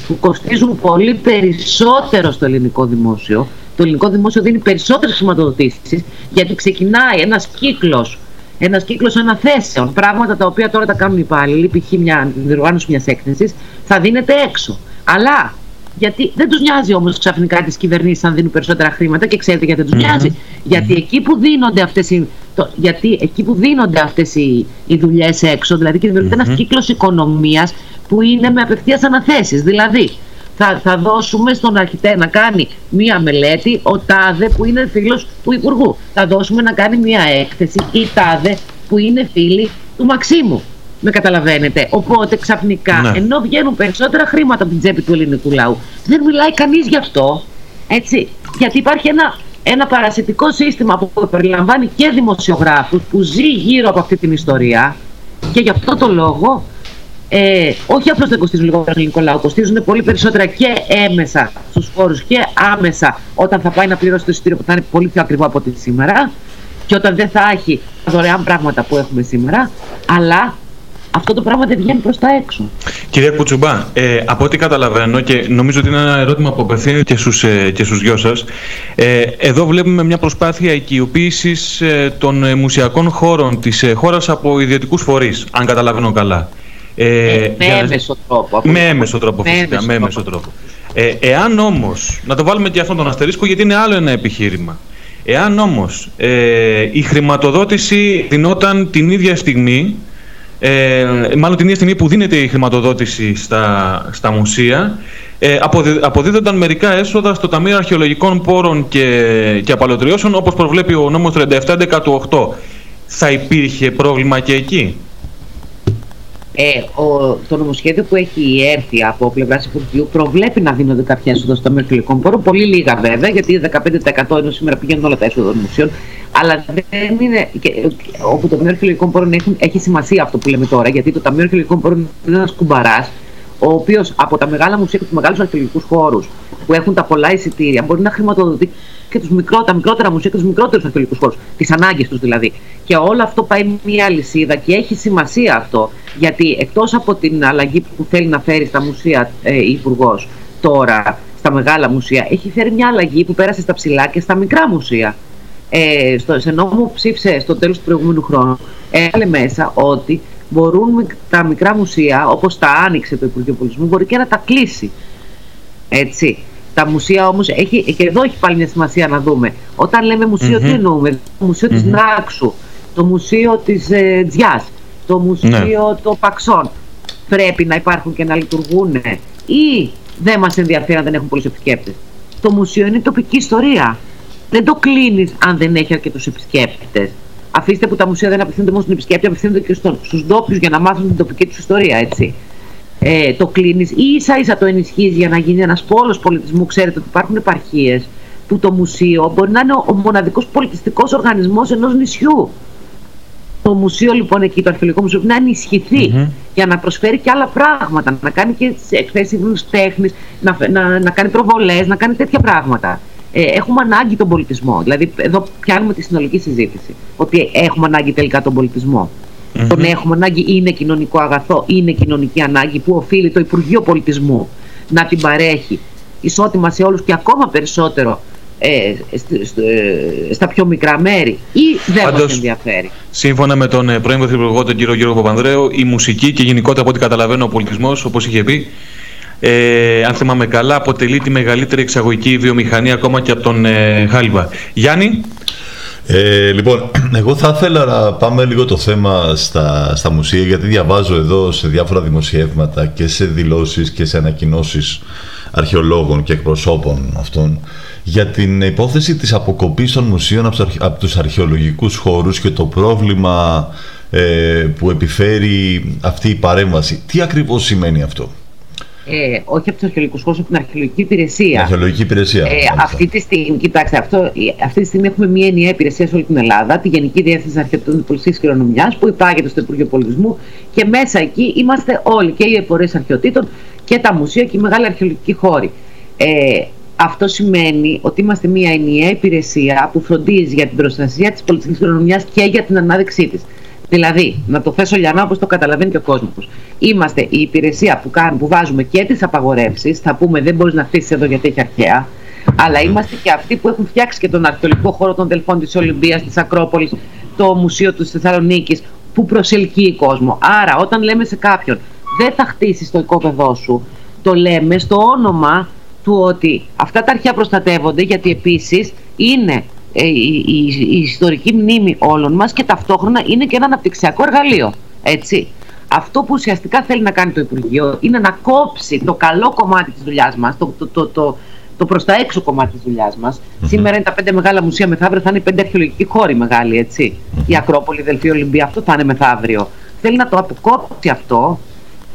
που κοστίζουν πολύ περισσότερο στο ελληνικό δημόσιο, το ελληνικό δημόσιο δίνει περισσότερες χρηματοδοτήσεις γιατί ξεκινάει ένας κύκλος ένας κύκλος αναθέσεων, πράγματα τα οποία τώρα τα κάνουν οι υπάλληλοι, π.χ. μια διοργάνωση μιας έκθεσης, θα δίνεται έξω. Αλλά γιατί δεν τους νοιάζει όμως ξαφνικά τις κυβερνήσεις αν δίνουν περισσότερα χρήματα και ξέρετε γιατί δεν τους νοιαζει Γιατί εκεί που δίνονται αυτές οι, γιατί εκεί που δίνονται αυτές οι, οι δουλειές έξω, δηλαδή και δημιουργείται mm-hmm. ένα κύκλος οικονομίας που είναι με απευθείας αναθέσεις. Δηλαδή, θα, θα δώσουμε στον αρχιτέ να κάνει μία μελέτη, ο Τάδε που είναι φίλος του Υπουργού. Θα δώσουμε να κάνει μία έκθεση, η Τάδε που είναι φίλη του Μαξίμου. Με καταλαβαίνετε. Οπότε ξαφνικά, ναι. ενώ βγαίνουν περισσότερα χρήματα από την τσέπη του ελληνικού λαού, δεν μιλάει κανείς γι' αυτό. Έτσι. Γιατί υπάρχει ένα, ένα παρασιτικό σύστημα που περιλαμβάνει και δημοσιογράφους που ζει γύρω από αυτή την ιστορία και γι' αυτό το λόγο ε, όχι απλώς δεν κοστίζουν λιγότερο στον ελληνικό λαό, κοστίζουν πολύ περισσότερα και έμεσα στους φόρου και άμεσα όταν θα πάει να πληρώσει το εισιτήριο που θα είναι πολύ πιο ακριβό από ό,τι σήμερα και όταν δεν θα έχει τα δωρεάν πράγματα που έχουμε σήμερα, αλλά αυτό το πράγμα δεν βγαίνει προς τα έξω. Κυρία Κουτσουμπά, ε, από ό,τι καταλαβαίνω και νομίζω ότι είναι ένα ερώτημα που απευθύνεται και στους ε, και στους δυο σας. Ε, εδώ βλέπουμε μια προσπάθεια οικειοποίησης ε, των ε, μουσιακών χώρων της ε, χώρας από ιδιωτικούς φορείς, αν καταλαβαίνω καλά. Ε, με έμεσο τρόπο. Με έμεσο τρόπο, φυσικά. Με έμεσο τρόπο. Ε, εάν όμως, να το βάλουμε και αυτόν τον αστερίσκο, γιατί είναι άλλο ένα επιχείρημα. Εάν όμως ε, η χρηματοδότηση δινόταν την ίδια στιγμή, ε, μάλλον την ίδια στιγμή που δίνεται η χρηματοδότηση στα, στα μουσεία, ε, αποδίδονταν μερικά έσοδα στο Ταμείο Αρχαιολογικών Πόρων και, και Απαλωτριώσεων όπως προβλέπει ο νόμος 37 του 8. Θα υπήρχε πρόβλημα και εκεί; Ε, ο, το νομοσχέδιο που έχει έρθει από πλευράς Υπουργείου προβλέπει να δίνονται κάποια έσοδα στο Ταμείο Αρχαιολογικών Πόρων. Πολύ λίγα βέβαια, γιατί 15% ενώ σήμερα πηγαίνουν όλα τα έσοδα των μουσείων. Αλλά δεν είναι. Και, όπου το Ταμείο Αρχαιολογικών Πόρων έχει, έχει σημασία αυτό που λέμε τώρα, γιατί το Ταμείο Αρχαιολογικών Πόρων είναι ένας κουμπαράς ο οποίος από τα μεγάλα μουσεία και τους μεγάλους αρχαιολογικούς χώρους που έχουν τα πολλά εισιτήρια μπορεί να χρηματοδοτεί και τους μικρό, τα μικρότερα μουσεία και τους μικρότερους αρχαιολογικούς χώρους, τις ανάγκες τους δηλαδή. Και όλο αυτό πάει μια λυσίδα και έχει σημασία αυτό, γιατί εκτός από την αλλαγή που θέλει να φέρει στα μουσεία ε, η Υπουργός τώρα, στα μεγάλα μουσεία, έχει φέρει μια αλλαγή που πέρασε στα ψηλά και στα μικρά μουσεία. Ε, στο, σε νόμο που ψήφισε στο τέλος του προηγούμενου χρόνου, έλεγε μέσα ότι μπορούν τα μικρά μουσεία, όπως τα άνοιξε το Υπουργείο Πολιτισμού, μπορεί και να τα κλείσει. Έτσι. Τα μουσεία όμως, έχει, και εδώ έχει πάλι μια σημασία να δούμε. Όταν λέμε μουσείο, τι εννοούμε; Το μουσείο mm-hmm. της Νάξου, το μουσείο της ε, Τζιάς, το μουσείο ναι. των Παξών. Πρέπει να υπάρχουν και να λειτουργούν ή δεν μας ενδιαφέρει αν δεν έχουν πολλούς επισκέπτες; Το μουσείο είναι τοπική ιστορία. Δεν το κλείνεις αν δεν έχει αρκετούς επισκέπτες. Αφήστε που τα μουσεία δεν απευθύνονται μόνο στην επισκέπτη, απευθύνονται και στους ντόπιους για να μάθουν την τοπική τους ιστορία, έτσι. Ε, το κλείνεις ή ίσα ίσα το ενισχύεις για να γίνει ένας πόλος πολιτισμού. Ξέρετε ότι υπάρχουν επαρχίες που το μουσείο μπορεί να είναι ο, ο μοναδικός πολιτιστικός οργανισμός ενός νησιού. Το μουσείο λοιπόν εκεί, το αρχαιολογικό μουσείο, να ενισχυθει για να προσφέρει και άλλα πράγματα, να κάνει και εκθέσεις τέχνης, να, να, να κάνει προβολές, να κάνει τέτοια πράγματα ε, έχουμε ανάγκη τον πολιτισμό. Δηλαδή, εδώ πιάνουμε τη συνολική συζήτηση. Ότι έχουμε ανάγκη τελικά τον πολιτισμό. Mm-hmm. Τον έχουμε ανάγκη, είναι κοινωνικό αγαθό, είναι κοινωνική ανάγκη που οφείλει το Υπουργείο Πολιτισμού να την παρέχει ισότιμα σε όλους και ακόμα περισσότερο ε, ε στα πιο μικρά μέρη ή δεν Πάντως, μας ενδιαφέρει. Σύμφωνα με τον ε, πρώην Πρωθυπουργό, τον κύριο Γιώργο Παπανδρέου, η μουσική και γενικότερα από ό,τι καταλαβαίνω ο πολιτισμός, όπως είχε πει, ε, αν θυμάμαι καλά, αποτελεί τη μεγαλύτερη εξαγωγική βιομηχανία ακόμα και από τον ε, Χάλιβα. Γιάννη; Ε, λοιπόν, εγώ θα ήθελα να πάμε λίγο το θέμα στα, στα μουσεία γιατί διαβάζω εδώ σε διάφορα δημοσιεύματα και σε δηλώσεις και σε ανακοινώσεις αρχαιολόγων και εκπροσώπων αυτών για την υπόθεση της αποκοπής των μουσείων από τους αρχαιολογικούς χώρους και το πρόβλημα ε, που επιφέρει αυτή η παρέμβαση. Τι ακριβώς σημαίνει αυτό; Ε, όχι από τους αρχαιολογικούς χώρου, από την αρχαιολογική υπηρεσία. Αρχαιολογική υπηρεσία. Ε, αυτή τη στιγμή, κοιτάξτε, αυτό, αυτή τη στιγμή έχουμε μία ενιαία υπηρεσία σε όλη την Ελλάδα, τη Γενική Διεύθυνση Αρχαιολογικών Πολιτικής Κληρονομιάς, που υπάγεται στο Υπουργείο Πολιτισμού και μέσα εκεί είμαστε όλοι και οι εφορέ αρχαιοτήτων και τα μουσεία και οι μεγάλοι αρχαιολογικοί χώροι. Ε, αυτό σημαίνει ότι είμαστε μια ενιαία υπηρεσία που φροντίζει για την προστασία της πολιτικής κληρονομιάς και για την ανάδειξή της. Δηλαδή, να το θέσω λιανά όπως το καταλαβαίνει και ο κόσμος. Είμαστε η υπηρεσία που, κάνουμε, που βάζουμε και τις απαγορεύσεις. Θα πούμε δεν μπορείς να αφήσει εδώ γιατί έχει αρχαία. Αλλά είμαστε και αυτοί που έχουν φτιάξει και τον αρχαιολογικό χώρο των Δελφών της Ολυμπίας, της Ακρόπολης, το Μουσείο της Θεσσαλονίκης, που προσελκύει κόσμο. Άρα, όταν λέμε σε κάποιον δεν θα χτίσεις το οικόπεδό σου, το λέμε στο όνομα του ότι αυτά τα αρχαία προστατεύονται γιατί επίσης είναι ε, η, η, η, ιστορική μνήμη όλων μας και ταυτόχρονα είναι και ένα αναπτυξιακό εργαλείο. Έτσι. Αυτό που ουσιαστικά θέλει να κάνει το Υπουργείο είναι να κόψει το καλό κομμάτι της δουλειάς μας, το, το, το, το, το προς τα έξω κομμάτι της δουλειάς μας. Σήμερα είναι τα πέντε μεγάλα μουσεία, μεθαύριο θα είναι οι πέντε αρχαιολογικοί χώροι μεγάλοι, έτσι. Η Ακρόπολη, η Δελφή Ολυμπία, αυτό θα είναι μεθαύριο. Θέλει να το αποκόψει αυτό,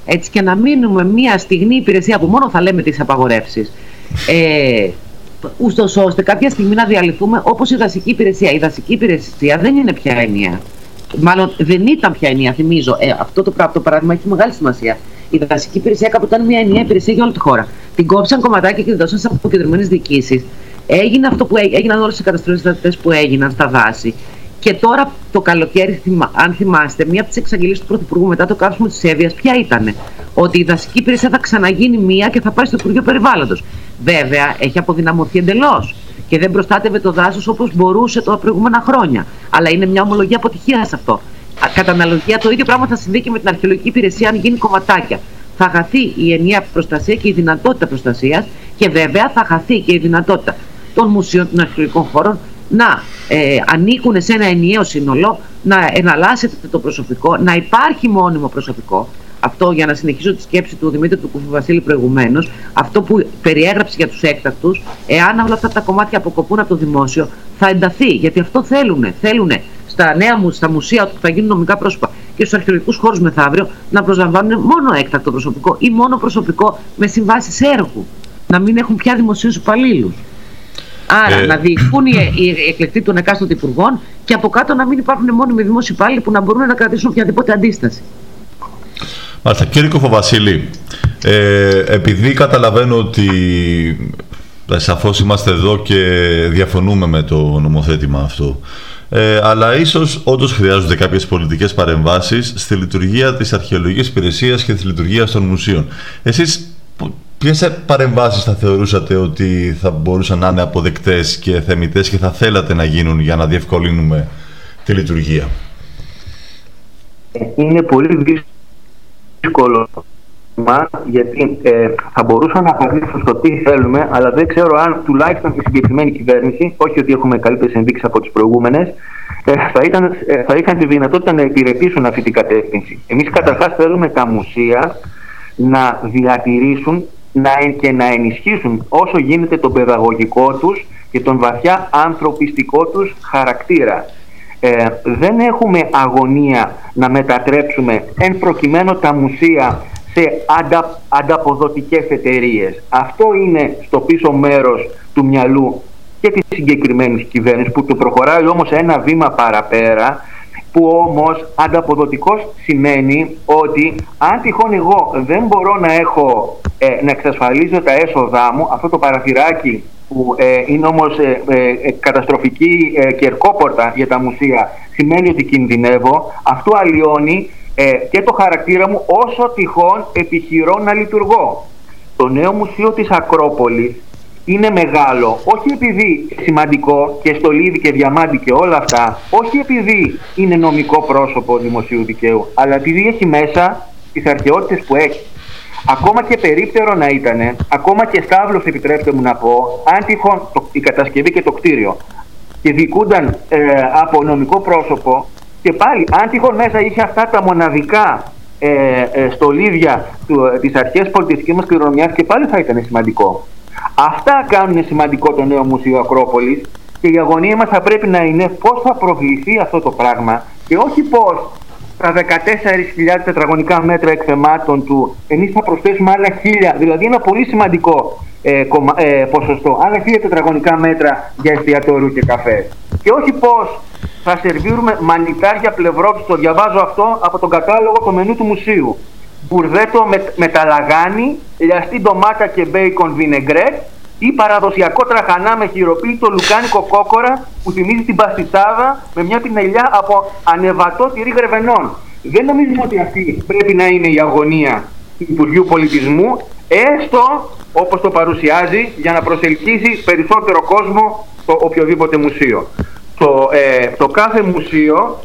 έτσι και να μείνουμε μια στιγμή υπηρεσία που μόνο θα λέμε τις απαγορεύσεις. Ε, ούτω ώστε κάποια στιγμή να διαλυθούμε όπως η δασική υπηρεσία. Η δασική υπηρεσία δεν είναι πια ενιαία. Μάλλον δεν ήταν πια ενιαία, θυμίζω. Ε, αυτό το, το παράδειγμα έχει μεγάλη σημασία. Η δασική υπηρεσία κάποτε ήταν μια ενιαία υπηρεσία για όλη τη χώρα. Την κόψαν κομματάκια και την δώσαν σε αποκεντρωμένες διοικήσεις. Έγινε αυτό που έγιναν όλες οι καταστροφέ που έγιναν στα δάση. Και τώρα το καλοκαίρι, αν θυμάστε, μία από τις εξαγγελίες του Πρωθυπουργού μετά το κάψιμο της Εύβοιας, ποια ήταν. Ότι η δασική υπηρεσία θα ξαναγίνει μία και θα πάει στο Υπουργείο Περιβάλλοντος. Βέβαια, έχει αποδυναμωθεί εντελώς και δεν προστάτευε το δάσος όπως μπορούσε τα προηγούμενα χρόνια. Αλλά είναι μια ομολογία αποτυχίας σε αυτό. Κατά αναλογία, το ίδιο πράγμα θα συμβεί και με την αρχαιολογική υπηρεσία αν γίνει κομματάκια. Θα χαθεί η ενιαία προστασία και η δυνατότητα προστασίας και βέβαια θα χαθεί και η δυνατότητα των μουσείων των αρχαιολογικών χώρων να ε, ανήκουν σε ένα ενιαίο σύνολο, να εναλλάσσεται το προσωπικό, να υπάρχει μόνιμο προσωπικό. Αυτό για να συνεχίσω τη σκέψη του Δημήτρη του Κουφουβασίλη προηγουμένως, αυτό που περιέγραψε για τους έκτακτους, εάν όλα αυτά τα κομμάτια αποκοπούν από το δημόσιο, θα ενταθεί. Γιατί αυτό θέλουν. Θέλουν στα νέα μου, στα μουσεία που θα γίνουν νομικά πρόσωπα και στους αρχαιολογικούς χώρους μεθαύριο να προσλαμβάνουν μόνο έκτακτο προσωπικό ή μόνο προσωπικό με συμβάσεις έργου. Να μην έχουν πια δημοσίους υπαλλήλους. Άρα ε... να διοικούν οι, οι εκλεκτοί των εκάστοτε υπουργών και από κάτω να μην υπάρχουν μόνιμοι δημόσιοι υπάλληλοι που να μπορούν να κρατήσουν οποιαδήποτε αντίσταση. Μάλιστα. Κύριε Κοφοβασίλη, ε, επειδή καταλαβαίνω ότι ε, σαφώς είμαστε εδώ και διαφωνούμε με το νομοθέτημα αυτό, ε, αλλά ίσως όντως χρειάζονται κάποιες πολιτικές παρεμβάσεις στη λειτουργία της αρχαιολογικής υπηρεσίας και της λειτουργίας των μουσείων. Εσείς ποιες παρεμβάσεις θα θεωρούσατε ότι θα μπορούσαν να είναι αποδεκτές και θεμητές και θα θέλατε να γίνουν για να διευκολύνουμε τη λειτουργία; Είναι πολύ δύσκολο γιατί ε, θα μπορούσα να απαντήσω στο τι θέλουμε, αλλά δεν ξέρω αν τουλάχιστον η συγκεκριμένη κυβέρνηση, όχι ότι έχουμε καλύτερες ενδείξεις από τις προηγούμενες, ε, θα, ήταν, ε, θα είχαν τη δυνατότητα να υπηρετήσουν αυτή την κατεύθυνση. Εμείς καταρχάς θέλουμε τα μουσεία να διατηρήσουν να, και να ενισχύσουν όσο γίνεται τον παιδαγωγικό τους και τον βαθιά ανθρωπιστικό τους χαρακτήρα. Ε, δεν έχουμε αγωνία να μετατρέψουμε εν προκειμένου τα μουσεία σε αντα, ανταποδοτικές εταιρείες. Αυτό είναι στο πίσω μέρος του μυαλού και της συγκεκριμένης κυβέρνησης που το προχωράει όμως ένα βήμα παραπέρα που όμως ανταποδοτικός σημαίνει ότι αν τυχόν εγώ δεν μπορώ να έχω ε, να εξασφαλίζω τα έσοδά μου, αυτό το παραθυράκι που ε, είναι όμως ε, ε καταστροφική κερκόπορτα για τα μουσεία σημαίνει ότι κινδυνεύω, αυτό αλλοιώνει και το χαρακτήρα μου όσο τυχόν επιχειρώ να λειτουργώ. Το νέο μουσείο της Ακρόπολης είναι μεγάλο, όχι επειδή σημαντικό και στολίδι και διαμάντι και όλα αυτά, όχι επειδή είναι νομικό πρόσωπο δημοσίου δικαίου, αλλά επειδή έχει μέσα τις αρχαιότητες που έχει. Ακόμα και περίπτερο να ήταν, ακόμα και στάβλος, επιτρέψτε μου να πω, αν τυχόν η κατασκευή και το κτίριο και δικούνταν ε, από νομικό πρόσωπο και πάλι αν τυχόν μέσα είχε αυτά τα μοναδικά ε, ε, στολίδια του, ε, της αρχαίας πολιτιστικής μας κληρονομιάς και πάλι θα ήταν σημαντικό. Αυτά κάνουν σημαντικό το νέο Μουσείο Ακρόπολης και η αγωνία μας θα πρέπει να είναι πώς θα προβληθεί αυτό το πράγμα και όχι πώς τα 14.000 τετραγωνικά μέτρα εκθεμάτων του εμείς θα προσθέσουμε άλλα χίλια, δηλαδή ένα πολύ σημαντικό ε, ε, ποσοστό, άλλα χίλια τετραγωνικά μέτρα για εστιατόριο και καφέ. Και όχι πώς θα σερβίρουμε μανιτάρια πλευρό, το διαβάζω αυτό από τον κατάλογο το μενού του μουσείου μπουρδέτο με, με ταλαγάνι, λιαστή ντομάτα και μπέικον βινεγκρέτ ή παραδοσιακό τραχανά με χειροποίητο λουκάνικο κόκορα που θυμίζει την παστιτσάδα με μια πινελιά από ανεβατό τυρί γρεβενών. Δεν νομίζουμε ότι αυτή πρέπει να είναι η αγωνία του Υπουργείου Πολιτισμού, έστω όπως το παρουσιάζει για να προσελκύσει περισσότερο κόσμο στο οποιοδήποτε μουσείο. Το, ε, το κάθε μουσείο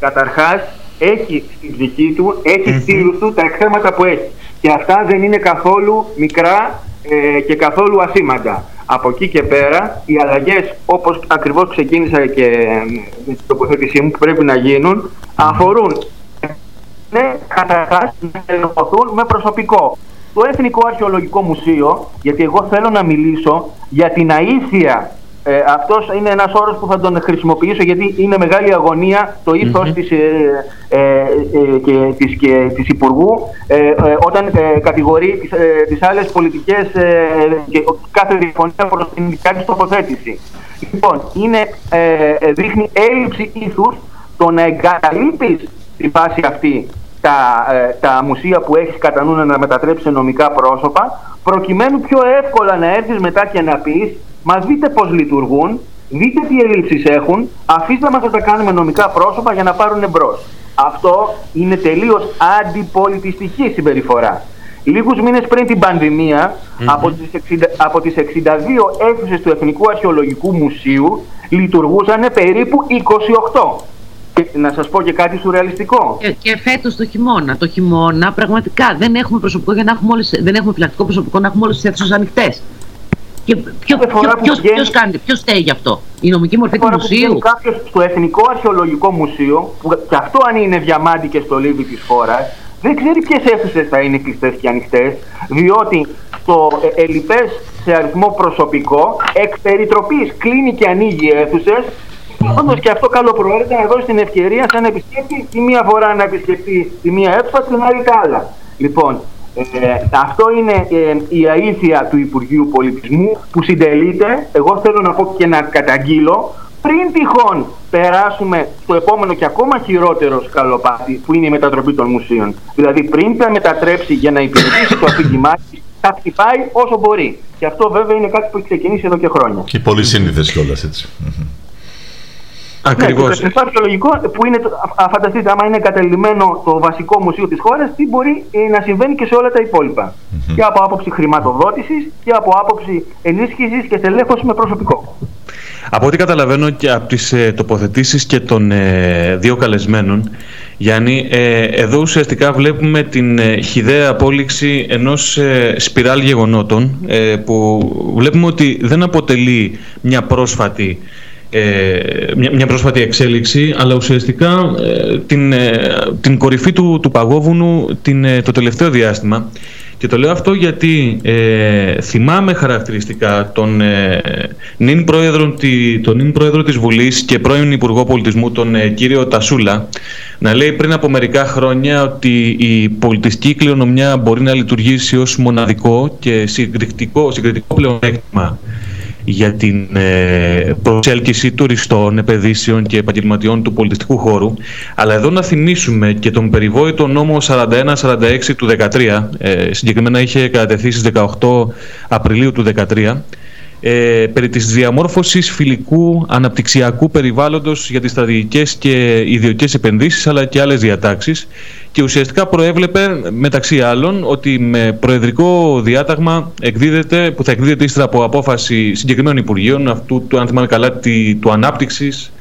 καταρχάς έχει στη δική του, έχει στήλους του τα εκθέματα που έχει. Και αυτά δεν είναι καθόλου μικρά ε, και καθόλου ασήμαντα. Από εκεί και πέρα, οι αλλαγές όπως ακριβώς ξεκίνησα και με την τοποθέτησή μου που πρέπει να γίνουν, αφορούν ναι, καταρχάς να ενωθούν με προσωπικό. Το Εθνικό Αρχαιολογικό Μουσείο, γιατί εγώ θέλω να μιλήσω για την αήθεια ε, αυτός είναι ένας όρος που θα τον χρησιμοποιήσω γιατί είναι μεγάλη αγωνία το ήθος mm-hmm. της, ε, ε, ε, και, της, και, της Υπουργού ε, ε, όταν κατηγορεί τις, τις άλλες πολιτικές και κάθε διαφωνία προς την δικά της τοποθέτηση. Λοιπόν, είναι, δείχνει έλλειψη ήθους το να εγκαταλείπεις τη βάση αυτή τα, τα μουσεία που έχεις κατά νου να μετατρέψεις σε νομικά πρόσωπα προκειμένου πιο εύκολα να έρθεις μετά και να πεις Μα δείτε πώς λειτουργούν, δείτε τι ελλείψεις έχουν, αφήστε μας να τα κάνουμε νομικά πρόσωπα για να πάρουν εμπρός. Αυτό είναι τελείως αντιπολιτιστική συμπεριφορά. Λίγους μήνες πριν την πανδημια από, τις 60, από τις 62 αίθουσες του Εθνικού Αρχαιολογικού Μουσείου λειτουργούσαν περίπου 28. Και να σας πω και κάτι σουρεαλιστικό. Και, και φέτος το χειμώνα. Το χειμώνα πραγματικά δεν έχουμε προσωπικό για να έχουμε όλες, δεν έχουμε φυλακτικό προσωπικό να έχουμε όλες τις αίθουσες ανοιχτές. Και ποιο, ποιος, βγαίνει... ποιος, κάνει, ποιος στέει γι' αυτό, η νομική μορφή του μουσείου. Κάποιος στο Εθνικό Αρχαιολογικό Μουσείο, που και αυτό αν είναι διαμάντι και στο λίβι της χώρας, δεν ξέρει ποιες αίθουσες θα είναι κλειστές και ανοιχτές, διότι το ε, ελληπές σε αριθμό προσωπικό εκ περιτροπής κλείνει και ανοίγει αίθουσες. Όντως και αυτό καλό προέρχεται να δώσει την ευκαιρία σαν επισκέπτη τη μία φορά να επισκεφτεί τη μία αίθουσα, την άλλη τα άλλα. Λοιπόν, ε, αυτό είναι ε, η αλήθεια του Υπουργείου Πολιτισμού που συντελείται. Εγώ θέλω να πω και να καταγγείλω πριν τυχόν περάσουμε στο επόμενο και ακόμα χειρότερο σκαλοπάτι που είναι η μετατροπή των μουσείων. Δηλαδή πριν τα μετατρέψει για να υπηρετήσει το αφήγημά θα χτυπάει όσο μπορεί. Και αυτό βέβαια είναι κάτι που έχει ξεκινήσει εδώ και χρόνια. Και πολύ σύνηθες κιόλας έτσι. Ακριβώς. Ναι, το λογικό που είναι, φανταστείτε, άμα είναι κατελημένο το βασικό μουσείο της χώρας, τι μπορεί ε, να συμβαίνει και σε όλα τα υπόλοιπα. Mm-hmm. Και από άποψη χρηματοδότησης και από άποψη ενίσχυσης και στελέχωσης με προσωπικό. Από ό,τι καταλαβαίνω και από τις ε, τοποθετήσεις και των ε, δύο καλεσμένων, Γιάννη, ε, εδώ ουσιαστικά βλέπουμε την ε, χιδαία απόλυξη ενός ε, σπιράλ γεγονότων που βλέπουμε ότι δεν αποτελεί μια πρόσφατη μια, πρόσφατη εξέλιξη, αλλά ουσιαστικά την, την κορυφή του, του παγόβουνου την, το τελευταίο διάστημα. Και το λέω αυτό γιατί ε, θυμάμαι χαρακτηριστικά τον, ε, νυν πρόεδρο, τον νυν πρόεδρο της Βουλής και πρώην Υπουργό Πολιτισμού, τον ε, κύριο Τασούλα, να λέει πριν από μερικά χρόνια ότι η πολιτιστική κληρονομιά μπορεί να λειτουργήσει ως μοναδικό και συγκριτικό, συγκριτικό πλεονέκτημα για την ε, προσέλκυση τουριστών, επενδύσεων και επαγγελματιών του πολιτιστικού χώρου. Αλλά εδώ να θυμίσουμε και τον περιβόητο νόμο 41-46 του 2013, ε, συγκεκριμένα είχε κατατεθεί στις 18 Απριλίου του 2013, ε, περί της διαμόρφωσης φιλικού αναπτυξιακού περιβάλλοντος για τις στρατηγικές και ιδιωτικές επενδύσεις αλλά και άλλες διατάξεις και ουσιαστικά προέβλεπε μεταξύ άλλων ότι με προεδρικό διάταγμα εκδίδεται, που θα εκδίδεται ύστερα από απόφαση συγκεκριμένων Υπουργείων αυτού του, αν θυμάμαι καλά, του ανάπτυξης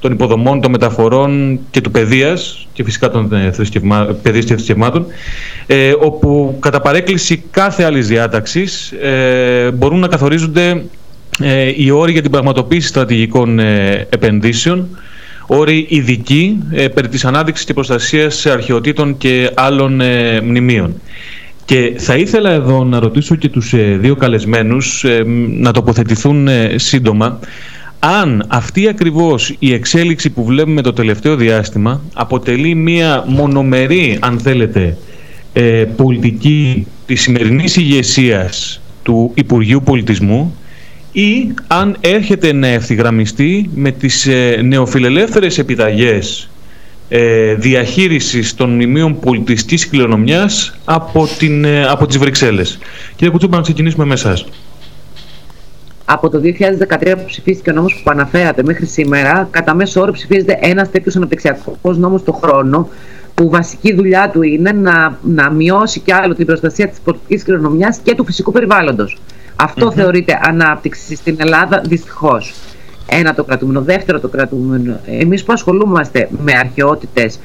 των υποδομών, των μεταφορών και του παιδείας και φυσικά των ε, θρησκευμά, παιδείας και θρησκευμάτων ε, όπου κατά παρέκκληση κάθε άλλης διάταξης ε, μπορούν να καθορίζονται ε, οι όροι για την πραγματοποίηση στρατηγικών ε, επενδύσεων όροι ειδικοί ε, περί της ανάδειξης και προστασίας αρχαιοτήτων και άλλων μνημείων. Και θα ήθελα εδώ να ρωτήσω και τους δύο καλεσμένους να τοποθετηθούν σύντομα αν αυτή ακριβώς η εξέλιξη που βλέπουμε το τελευταίο διάστημα αποτελεί μία μονομερή, αν θέλετε, ε, πολιτική της σημερινής ηγεσίας του Υπουργείου Πολιτισμού ή αν έρχεται να ευθυγραμμιστεί με τις ε, νεοφιλελεύθερες επιταγές ε, διαχείρισης των μνημείων πολιτιστικής κληρονομιάς από, την, ε, από τις Βρυξέλλες. Κύριε Κουτσούπα, να ξεκινήσουμε με εσάς από το 2013 που ψηφίστηκε ο νόμος που αναφέρατε μέχρι σήμερα, κατά μέσο όρο ψηφίζεται ένας τέτοιος αναπτυξιακός νόμος το χρόνο, που βασική δουλειά του είναι να, να μειώσει κι άλλο την προστασία της πολιτικής κληρονομιάς και του φυσικού περιβάλλοντος. Θεωρείται ανάπτυξη στην Ελλάδα δυστυχώς. Ένα το κρατούμενο. Δεύτερο το κρατούμενο. Εμείς που ασχολούμαστε με αρχαιότητες,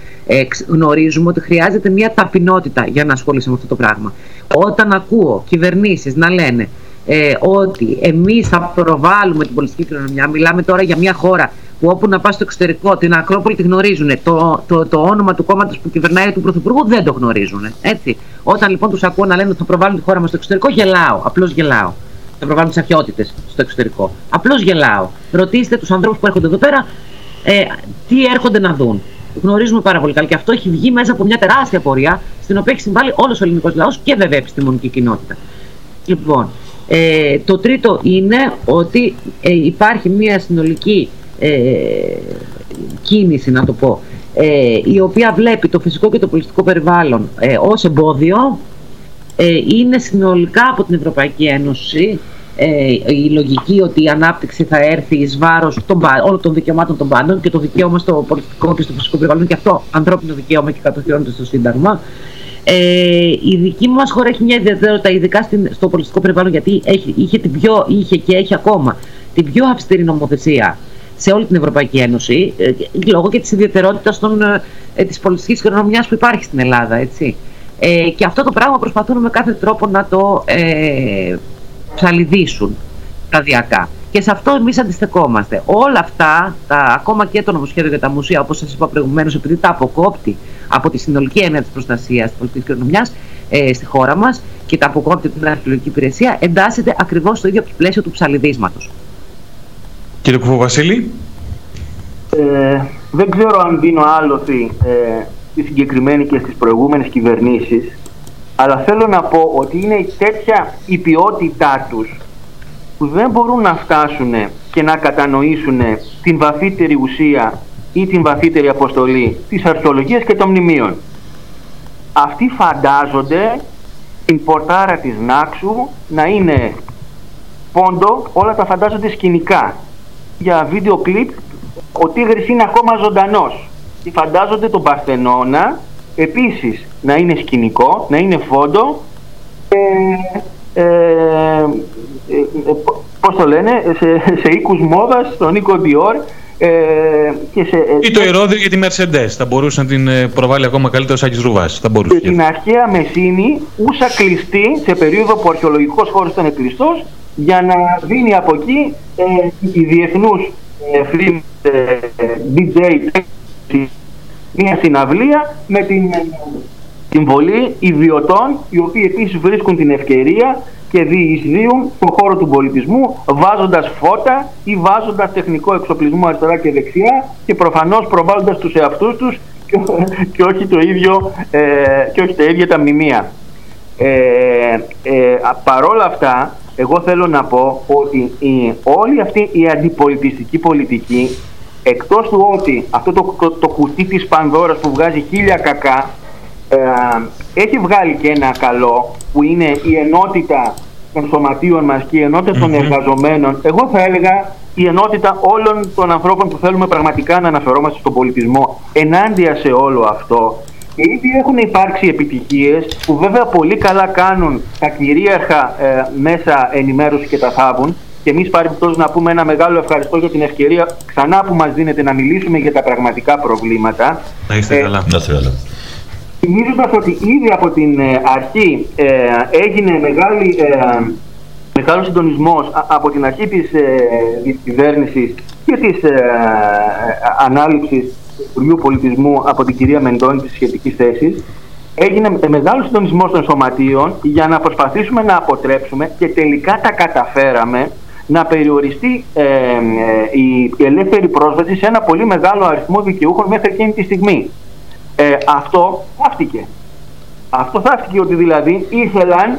γνωρίζουμε ότι χρειάζεται μια ταπεινότητα για να ασχολείσαι με αυτό το πράγμα. Όταν ακούω κυβερνήσεις να λένε ε, ότι εμείς θα προβάλλουμε την πολιτική κληρονομιά. Μιλάμε τώρα για μια χώρα που όπου να πας στο εξωτερικό, την Ακρόπολη τη γνωρίζουν. Το, το, το όνομα του κόμματος που κυβερνάει του Πρωθυπουργού δεν το γνωρίζουν. Έτσι. Όταν λοιπόν τους ακούω να λένε ότι θα προβάλλουν τη χώρα μας στο εξωτερικό, γελάω. Απλώς γελάω. Θα προβάλλουν τις αρχαιότητες στο εξωτερικό. Απλώς γελάω. Ρωτήστε τους ανθρώπους που έρχονται εδώ πέρα ε, τι έρχονται να δουν. Γνωρίζουμε πάρα πολύ καλά. Και αυτό έχει βγει μέσα από μια τεράστια πορεία στην οποία έχει συμβάλει όλος ο ελληνικός λαός και βέβαια επιστημονική κοινότητα. Λοιπόν, ε, το τρίτο είναι ότι ε, υπάρχει μια συνολική ε, κίνηση, να το πω, ε, η οποία βλέπει το φυσικό και το πολιτικό περιβάλλον ε, ως εμπόδιο. Είναι συνολικά από την Ευρωπαϊκή Ένωση η λογική ότι η ανάπτυξη θα έρθει εις βάρος των, όλων των δικαιωμάτων των πάντων και το δικαίωμα στο πολιτικό και στο φυσικό περιβάλλον και αυτό ανθρώπινο δικαίωμα και κατοχυρώνεται στο Σύνταγμα. Ε, η δική μας χώρα έχει μια ιδιαιτερότητα, ειδικά στην, στο πολιτικό περιβάλλον, γιατί έχει, είχε, την πιο, είχε και έχει ακόμα την πιο αυστηρή νομοθεσία σε όλη την Ευρωπαϊκή Ένωση, ε, λόγω και της ιδιαιτερότητας των, ε, της πολιτικής κληρονομιάς που υπάρχει στην Ελλάδα. Έτσι. Ε, και αυτό το πράγμα προσπαθούν με κάθε τρόπο να το ε, ψαλιδίσουν σταδιακά. Και σε αυτό εμείς αντιστεκόμαστε. Όλα αυτά, τα, ακόμα και το νομοσχέδιο για τα μουσεία, όπως σας είπα προηγουμένως, επειδή τα αποκόπτει από τη συνολική έννοια της προστασίας της πολιτικής κληρονομιάς ε, στη χώρα μας και τα αποκόπτει την αρχαιολογική υπηρεσία εντάσσεται ακριβώς στο ίδιο πλαίσιο του ψαλιδίσματος. Κύριε Κουφοβασίλη. Ε, δεν ξέρω αν δίνω άλοθη ε, στη συγκεκριμένη και στις προηγούμενες κυβερνήσεις αλλά θέλω να πω ότι είναι τέτοια η ποιότητά τους που δεν μπορούν να φτάσουν και να κατανοήσουν την βαθύτερη ουσία ή την βαθύτερη αποστολή της αρχαιολογίας και των μνημείων. Αυτοί φαντάζονται την πορτάρα της Νάξου να είναι πόντο, όλα τα φαντάζονται σκηνικά. Για βίντεο κλιπ ο Τίγρης είναι ακόμα ζωντανός και φαντάζονται τον Παρθενώνα επίσης να είναι σκηνικό, να είναι φόντο ε, ε, ε, πώς το λένε, σε, σε οίκους μόδας, στον οίκο Διόρ ε, και σε, ή το ερώτημα για τη Mercedes, θα μπορούσε να την προβάλλει ακόμα καλύτερος ο Σάκης Ρουβάς. Θα μπορούσε. Και την αρχαία Μεσίνη, ούσα κλειστή σε περίοδο που ο αρχαιολογικός χώρος ήταν κλειστός, για να δίνει από εκεί ε, οι διεθνούς ε, DJ μια συναυλία με την συμβολή ιδιωτών οι οποίοι επίσης βρίσκουν την ευκαιρία και διεισδύουν στον χώρο του πολιτισμού βάζοντας φώτα ή βάζοντας τεχνικό εξοπλισμό αριστερά και δεξιά και προφανώς προβάλλοντας τους εαυτούς τους και, όχι, το ίδιο, ε, και όχι τα ίδια τα μνημεία. Ε, ε, παρόλα αυτά, εγώ θέλω να πω ότι η, όλη αυτή η αντιπολιτιστική πολιτική εκτός του ότι αυτό το, το, το κουτί της Πανδώρας που βγάζει χίλια κακά ε, έχει βγάλει και ένα καλό που είναι η ενότητα των σωματείων μας και η ενότητα των εργαζομένων. Εγώ θα έλεγα η ενότητα όλων των ανθρώπων που θέλουμε πραγματικά να αναφερόμαστε στον πολιτισμό ενάντια σε όλο αυτό. Και ήδη έχουν υπάρξει επιτυχίες που βέβαια πολύ καλά κάνουν τα κυρίαρχα ε, μέσα ενημέρωση και τα θάβουν και εμείς παρεμπιπτόντω να πούμε ένα μεγάλο ευχαριστώ για την ευκαιρία ξανά που μας δίνεται να μιλήσουμε για τα πραγματικά προβλήματα. Να είστε ε, καλά. Να είστε καλά. Θυμίζοντας ότι ήδη από την ε, αρχή ε, έγινε μεγάλη, ε, μεγάλος συντονισμός από την αρχή της ε, κυβέρνησης και της ε, ανάληψης του Υπουργείου Πολιτισμού από την κυρία Μεντώνη της σχετικής θέσης, έγινε μεγάλος συντονισμός των σωματείων για να προσπαθήσουμε να αποτρέψουμε και τελικά τα καταφέραμε να περιοριστεί ε, ε, η, ελεύθερη πρόσβαση σε ένα πολύ μεγάλο αριθμό δικαιούχων μέχρι εκείνη τη στιγμή. Ε, αυτό θαύτηκε. Αυτό θαύτηκε ότι δηλαδή ήθελαν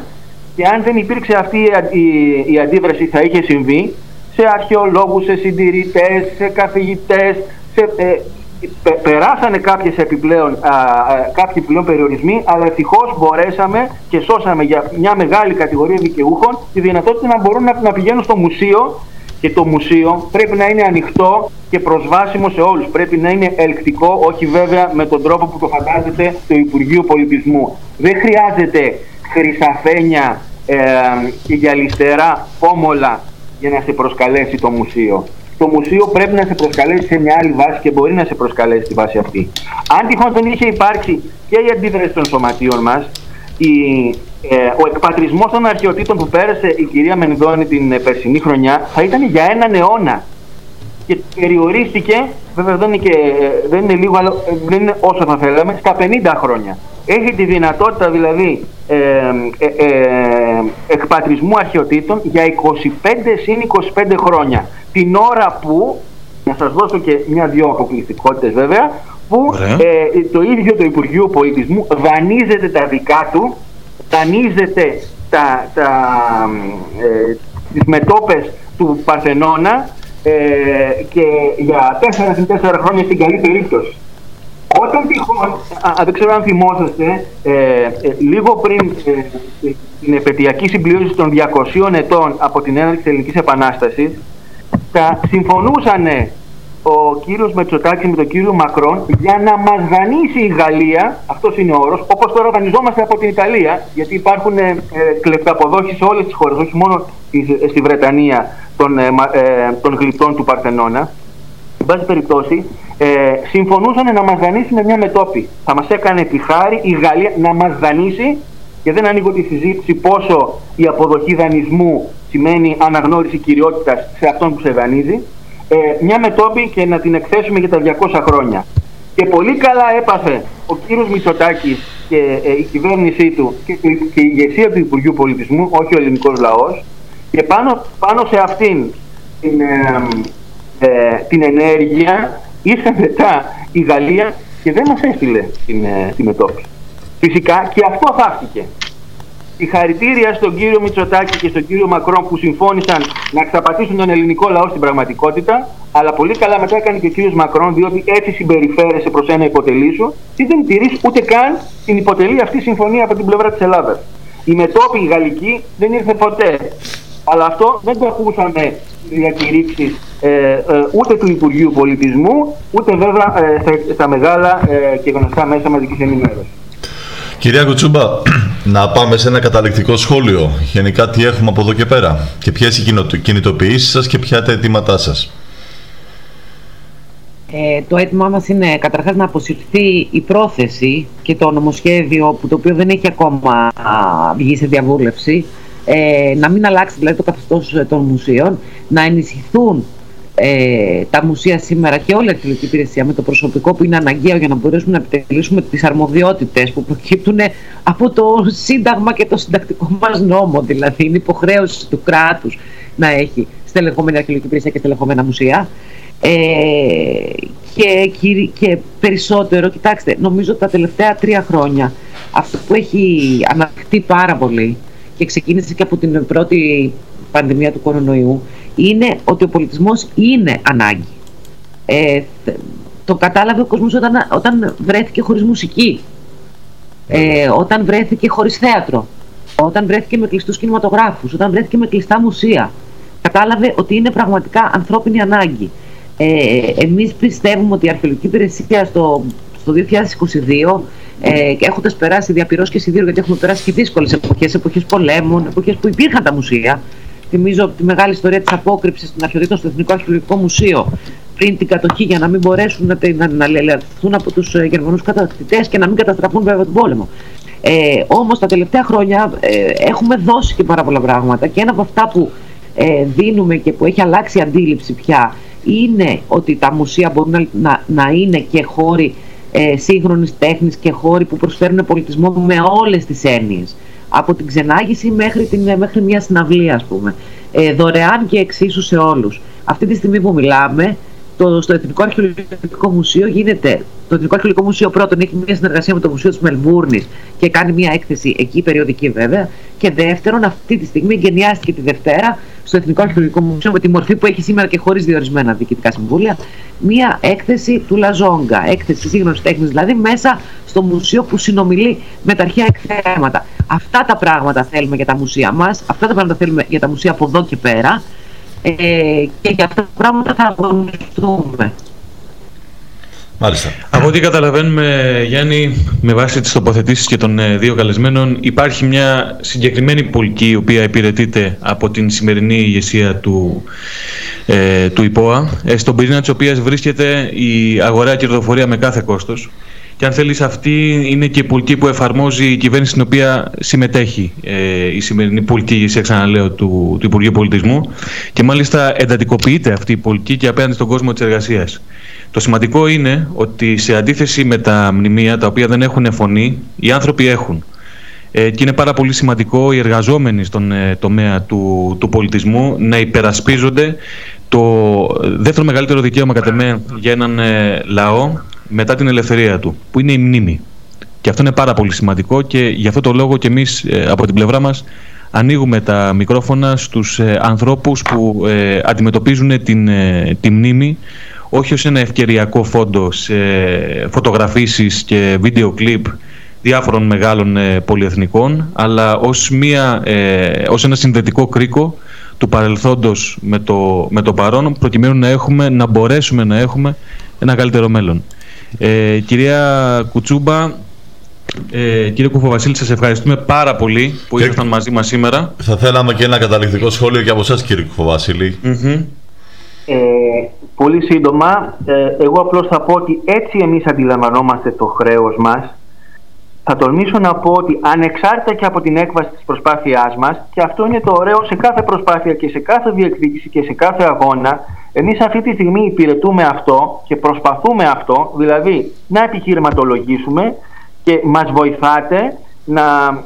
και αν δεν υπήρξε αυτή η, η, η αντίδραση θα είχε συμβεί σε αρχαιολόγους, σε συντηρητές, σε καθηγητές, σε, ε, περάσανε κάποιες επιπλέον, α, κάποιοι επιπλέον περιορισμοί, αλλά ευτυχώς μπορέσαμε και σώσαμε για μια μεγάλη κατηγορία δικαιούχων τη δυνατότητα να μπορούν να, να πηγαίνουν στο μουσείο και το μουσείο πρέπει να είναι ανοιχτό και προσβάσιμο σε όλους. Πρέπει να είναι ελκτικό, όχι βέβαια με τον τρόπο που το φαντάζεται το Υπουργείο Πολιτισμού. Δεν χρειάζεται χρυσαφένια ε, και γυαλιστερά πόμολα για να σε προσκαλέσει το μουσείο το μουσείο πρέπει να σε προσκαλέσει σε μια άλλη βάση και μπορεί να σε προσκαλέσει στη βάση αυτή. Αν τυχόν δεν είχε υπάρξει και η αντίδραση των σωματείων μας, ε, ο εκπατρισμός των αρχαιοτήτων που πέρασε η κυρία Μενδώνη την ε, περσινή χρονιά θα ήταν για έναν αιώνα. Και περιορίστηκε, βέβαια δεν είναι, και, ε, δεν είναι λίγο, αλλά ε, δεν είναι όσο θα θέλαμε, στα 50 χρόνια. Έχει τη δυνατότητα δηλαδή ε, ε, εκπατρισμού αρχαιοτήτων για 25 συν 25 χρόνια την ώρα που, να σας δώσω και μια-δυο αποκλειστικότητες βέβαια, που ε, το ίδιο το Υπουργείο Πολιτισμού δανείζεται τα δικά του, δανείζεται τα, τα, ε, τις μετόπες του Παρθενώνα ε, και για 4-4 χρόνια στην καλή περίπτωση. Όταν τυχόν, δεν ξέρω αν θυμόσαστε, ε, ε, λίγο πριν ε, την επαιτειακή συμπλήρωση των 200 ετών από την έναρξη της Ελληνικής Επανάστασης, θα συμφωνούσαν ο κύριος Μετσοτάκης με τον κύριο Μακρόν για να μας δανείσει η Γαλλία, αυτός είναι ο όρος, όπως τώρα δανειζόμαστε από την Ιταλία, γιατί υπάρχουν ε, κλεπταποδόσεις σε όλες τις χώρες, όχι μόνο στη Βρετανία των, ε, ε, των γλυπτών του Παρθενώνα. Εν πάση περιπτώσει, ε, συμφωνούσαν να μας δανείσει με μια μετόπη. Θα μας έκανε τη χάρη η Γαλλία να μας δανείσει και δεν ανοίγω τη συζήτηση πόσο η αποδοχή δανεισμού σημαίνει αναγνώριση κυριότητας σε αυτόν που σε δανείζει, ε, μια μετόπη και να την εκθέσουμε για τα 200 χρόνια. Και πολύ καλά έπαθε ο κύριος Μητσοτάκης και ε, η κυβέρνησή του και, και η ηγεσία του Υπουργείου Πολιτισμού, όχι ο ελληνικός λαός, και πάνω, πάνω σε αυτήν την, ε, την ενέργεια ήρθε μετά η Γαλλία και δεν μας έστειλε την, ε, την μετώπιση. Φυσικά και αυτό θαύτηκε. Συγχαρητήρια στον κύριο Μητσοτάκη και στον κύριο Μακρόν που συμφώνησαν να εξαπατήσουν τον ελληνικό λαό στην πραγματικότητα, αλλά πολύ καλά μετά έκανε και ο κύριος Μακρόν, διότι έτσι συμπεριφέρεσαι προς ένα υποτελή σου και δεν τηρείς ούτε καν την υποτελή αυτή συμφωνία από την πλευρά της Ελλάδας. Η μετόπη γαλλική δεν ήρθε ποτέ. Αλλά αυτό δεν το ακούσαμε διακηρύξει ε, ε, ούτε του Υπουργείου Πολιτισμού, ούτε βέβαια ε, στα, μεγάλα ε, και γνωστά μέσα μαζικής ενημέρωσης. Κυρία Κουτσούμπα, να πάμε σε ένα καταληκτικό σχόλιο. Γενικά τι έχουμε από εδώ και πέρα; Και ποιες οι κινητοποιήσεις σας και ποια τα αιτήματά σας; Ε, το αίτημά μας είναι καταρχάς να αποσυρθεί η πρόθεση και το νομοσχέδιο που το οποίο δεν έχει ακόμα βγει σε διαβούλευση ε, να μην αλλάξει δηλαδή το καθεστώς των μουσείων, να ενισχυθούν ε, τα μουσεία σήμερα και όλη η αρχαιολογική υπηρεσία με το προσωπικό που είναι αναγκαίο για να μπορέσουμε να επιτελέσουμε τις αρμοδιότητες που προκύπτουν από το Σύνταγμα και το συντακτικό μας νόμο. Δηλαδή είναι υποχρέωση του κράτους να έχει στελεχωμένη αρχαιολογική υπηρεσία και στελεχωμένα μουσεία. Ε, και, και περισσότερο, κοιτάξτε, νομίζω τα τελευταία τρία χρόνια αυτό που έχει αναπτυχθεί πάρα πολύ και ξεκίνησε και από την πρώτη πανδημία του κορονοϊού είναι ότι ο πολιτισμός είναι ανάγκη. Ε, το κατάλαβε ο κόσμος όταν, όταν βρέθηκε χωρίς μουσική, ε, όταν βρέθηκε χωρίς θέατρο, όταν βρέθηκε με κλειστούς κινηματογράφους, όταν βρέθηκε με κλειστά μουσεία. Κατάλαβε ότι είναι πραγματικά ανθρώπινη ανάγκη. Ε, εμείς πιστεύουμε ότι η αρχαιολογική υπηρεσία στο, στο 2022 ε, έχοντας περάσει διαπυρός και σιδήρου, γιατί έχουμε περάσει και δύσκολες εποχές, εποχές πολέμων, εποχές που υπήρχαν τα μουσεία, Θυμίζω τη μεγάλη ιστορία της απόκρυψης των αρχαιοτήτων στο Εθνικό Αρχαιολογικό Μουσείο πριν την κατοχή για να μην μπορέσουν να, να, να από τους ε, Γερμανούς κατακτητέ και να μην καταστραφούν βέβαια τον πόλεμο. Ε, Όμως τα τελευταία χρόνια ε, έχουμε δώσει και πάρα πολλά πράγματα και ένα από αυτά που ε, δίνουμε και που έχει αλλάξει η αντίληψη πια είναι ότι τα μουσεία μπορούν να, να, να είναι και χώροι ε, σύγχρονης τέχνης και χώροι που προσφέρουν πολιτισμό με όλες τις έννοιες από την ξενάγηση μέχρι, την, μέχρι μια συναυλία ας πούμε ε, δωρεάν και εξίσου σε όλους αυτή τη στιγμή που μιλάμε το, στο Εθνικό Αρχαιολογικό Μουσείο γίνεται. Το Εθνικό Αρχαιολογικό Μουσείο πρώτον έχει μια συνεργασία με το Μουσείο της Μελβούρνης και κάνει μια έκθεση εκεί περιοδική βέβαια. Και δεύτερον, αυτή τη στιγμή εγκαινιάστηκε τη Δευτέρα στο Εθνικό Αρχαιολογικό Μουσείο με τη μορφή που έχει σήμερα και χωρίς διορισμένα διοικητικά συμβούλια, μια έκθεση του Λαζόγκα, έκθεση σύγχρονης τέχνης δηλαδή, μέσα στο μουσείο που συνομιλεί με τα αρχαία εκθέματα. Αυτά τα πράγματα θέλουμε για τα μουσεία μας, αυτά τα πράγματα θέλουμε για τα μουσεία από εδώ και πέρα. Ε, και για αυτά τα πράγματα θα αγωνιστούμε. Μάλιστα. Από ό,τι καταλαβαίνουμε, Γιάννη, με βάση τις τοποθετήσεις και των ε, δύο καλεσμένων, υπάρχει μια συγκεκριμένη πολιτική η οποία υπηρετείται από την σημερινή ηγεσία του, ε, του ΙΠΟΑ, ε, στον πυρήνα της οποίας βρίσκεται η αγορά κερδοφορία με κάθε κόστος. Και αν θέλεις αυτή είναι και η πολιτική που εφαρμόζει η κυβέρνηση στην οποία συμμετέχει ε, η σημερινή πολιτική ηγεσία, ξαναλέω, του, του Υπουργείου Πολιτισμού και μάλιστα εντατικοποιείται αυτή η πολιτική και απέναντι στον κόσμο της εργασίας. Το σημαντικό είναι ότι σε αντίθεση με τα μνημεία τα οποία δεν έχουν φωνή, οι άνθρωποι έχουν. Ε, και είναι πάρα πολύ σημαντικό οι εργαζόμενοι στον ε, τομέα του, του πολιτισμού να υπερασπίζονται το δεύτερο μεγαλύτερο δικαίωμα κατά για έναν ε, λαό μετά την ελευθερία του, που είναι η μνήμη. Και αυτό είναι πάρα πολύ σημαντικό και γι' αυτό το λόγο και εμείς ε, από την πλευρά μας ανοίγουμε τα μικρόφωνα στους ε, ανθρώπους που ε, αντιμετωπίζουν την, τη μνήμη όχι ως ένα ευκαιριακό φόντο σε φωτογραφίσεις και βίντεο κλιπ διάφορων μεγάλων πολυεθνικών αλλά ως, μια, ως ένα συνδετικό κρίκο του παρελθόντος με το, με το παρόν προκειμένου να, έχουμε, να μπορέσουμε να έχουμε ένα καλύτερο μέλλον. Ε, κυρία Κουτσούμπα, ε, κύριε Κουφοβασίλη, σας ευχαριστούμε πάρα πολύ που ήρθαν μαζί μας σήμερα. Θα θέλαμε και ένα καταληκτικό σχόλιο και από εσάς κύριε Κουφοβασίλη. Ε, πολύ σύντομα, ε, εγώ απλώς θα πω ότι έτσι εμείς αντιλαμβανόμαστε το χρέος μας. Θα τολμήσω να πω ότι ανεξάρτητα και από την έκβαση της προσπάθειάς μας, και αυτό είναι το ωραίο σε κάθε προσπάθεια και σε κάθε διεκδίκηση και σε κάθε αγώνα, Εμείς αυτή τη στιγμή υπηρετούμε αυτό και προσπαθούμε αυτό, δηλαδή να επιχειρηματολογήσουμε και μας βοηθάτε να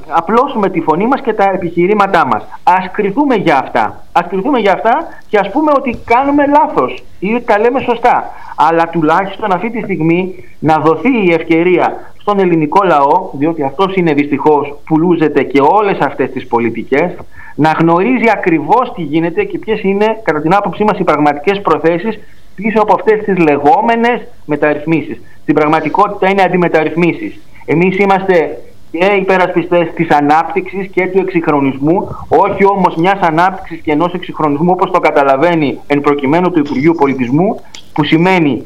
απλώσουμε τη φωνή μας και τα επιχειρήματά μας. Ας κρυθούμε για αυτά. Ας κρυθούμε για αυτά και ας πούμε ότι κάνουμε λάθος ή τα λέμε σωστά. Αλλά τουλάχιστον αυτή τη στιγμή να δοθεί η ευκαιρία στον ελληνικό λαό, διότι αυτός είναι δυστυχώς που λούζεται και όλες αυτές τις πολιτικές, να γνωρίζει ακριβώς τι γίνεται και ποιες είναι κατά την άποψή μας οι πραγματικές προθέσεις πίσω από αυτές τις λεγόμενες μεταρρυθμίσεις. Στην πραγματικότητα είναι αντιμεταρρυθμίσεις. Εμείς είμαστε και υπερασπιστές της ανάπτυξης και του εξυγχρονισμού, όχι όμως μιας ανάπτυξης και ενός εξυγχρονισμού όπως το καταλαβαίνει εν προκειμένου του Υπουργείου Πολιτισμού, που σημαίνει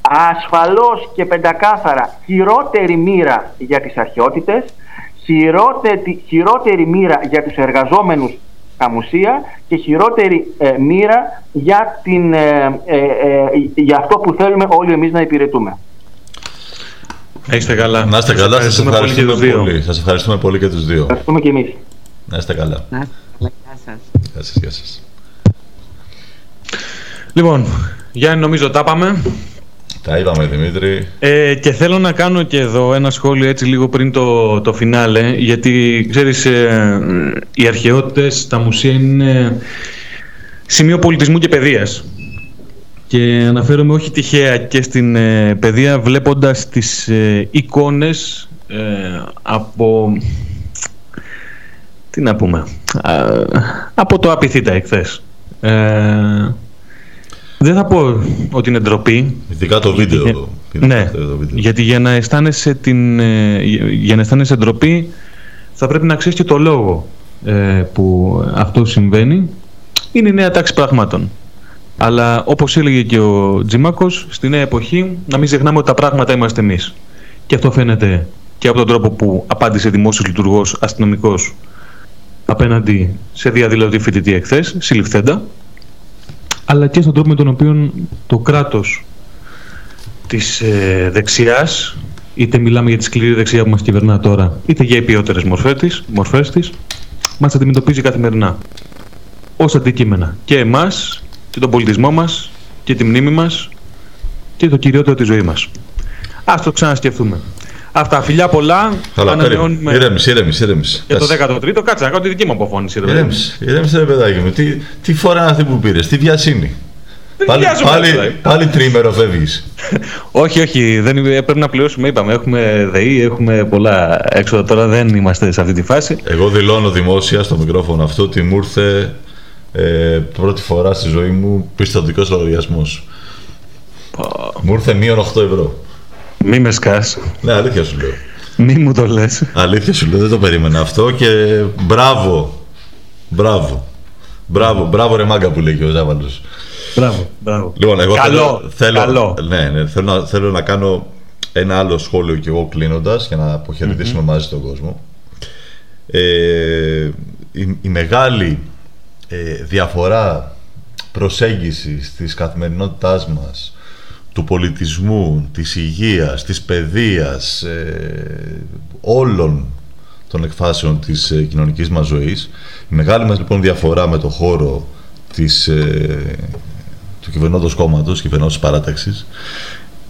ασφαλώς και πεντακάθαρα χειρότερη μοίρα για τις αρχαιότητες, χειρότερη, χειρότερη μοίρα για τους εργαζόμενους στα μουσεία και χειρότερη ε, μοίρα για, την, ε, ε, για αυτό που θέλουμε όλοι εμείς να υπηρετούμε. Έχετε καλά. Να είστε καλά, σας ευχαριστούμε πολύ. πολύ. Σας ευχαριστούμε πολύ και τους δύο. Ευχαριστούμε και εμείς. Να είστε καλά. Να είστε καλά. Γεια σας. Γεια σας, γεια σας. Λοιπόν, Γιάννη νομίζω τα πάμε. Τα είπαμε Δημήτρη. Ε, και θέλω να κάνω και εδώ ένα σχόλιο έτσι λίγο πριν το, το φινάλε γιατί ξέρεις ε, οι αρχαιότητες, τα μουσεία είναι σημείο πολιτισμού και παιδείας και αναφέρομαι όχι τυχαία και στην ε, παιδεία βλέποντας τις ε, εικόνες ε, από τι να πούμε από το απειθήτα εκθές ε, δεν θα πω ότι είναι ντροπή. Ειδικά το βίντεο. ναι, γιατί για να, αισθάνεσαι την, ε, για να αισθάνεσαι ντροπή θα πρέπει να ξέρεις και το λόγο ε, που αυτό συμβαίνει. Είναι η νέα τάξη πραγμάτων. Αλλά όπως έλεγε και ο Τζιμάκος, στη νέα εποχή να μην ξεχνάμε ότι τα πράγματα είμαστε εμείς. Και αυτό φαίνεται και από τον τρόπο που απάντησε δημόσιος λειτουργός αστυνομικός απέναντι σε διαδηλωτή φοιτητή εχθές, συλληφθέντα, αλλά και στον τρόπο με τον οποίο το κράτος της ε, δεξιάς, είτε μιλάμε για τη σκληρή δεξιά που μας κυβερνά τώρα, είτε για οι ποιότερες μορφές της, μορφές της, μας αντιμετωπίζει καθημερινά ως αντικείμενα. Και εμάς, και τον πολιτισμό μας, και τη μνήμη μας, και το κυριότερο της ζωής μας. Ας το ξανασκεφτούμε. Αυτά, φιλιά πολλά. Καλά, ανανεώνουμε. Ηρέμησε, ηρέμησε, ηρέμησε. Και το 13ο, κάτσε να κάνω τη δική μου αποφώνηση. Ηρέμησε, ηρέμησε, ρε παιδάκι μου. Τι, τι φορά αυτή που πήρες, τι βιασύνη. Πάλι, πάλι, πάλι τρίμερο φεύγεις. όχι, όχι. Δεν, πρέπει να πληρώσουμε. Είπαμε, έχουμε ΔΕΗ, έχουμε πολλά έξοδα. Τώρα δεν είμαστε σε αυτή τη φάση. Εγώ δηλώνω δημόσια στο μικρόφωνο αυτό ότι μου ήρθε ε, πρώτη φορά στη ζωή μου πιστοτικός λογαριασμός. Μου ήρθε μείον 8 ευρώ. Μη με σκάς. Ναι, αλήθεια σου λέω. Μη μου το λες. Αλήθεια σου λέω, δεν το περίμενα αυτό και μπράβο. Μπράβο. Μπράβο, μπράβο ρε μάγκα που λέει και ο Ζάβαλος. Μπράβο, μπράβο. Λοιπόν, εγώ καλό, θέλω, καλό. Ναι, ναι, θέλω, να, θέλω να κάνω ένα άλλο σχόλιο κι εγώ κλείνοντας για να αποχαιρετήσουμε μαζί τον κόσμο. Ε, η, η μεγάλη ε, διαφορά προσέγγισης της καθημερινότητάς μας του πολιτισμού, της υγείας, της παιδείας, ε, όλων των εκφάσεων της ε, κοινωνικής μας ζωής. Η μεγάλη μας λοιπόν διαφορά με το χώρο της, ε, του κυβερνώντος κόμματος, κυβερνώντος παράταξης,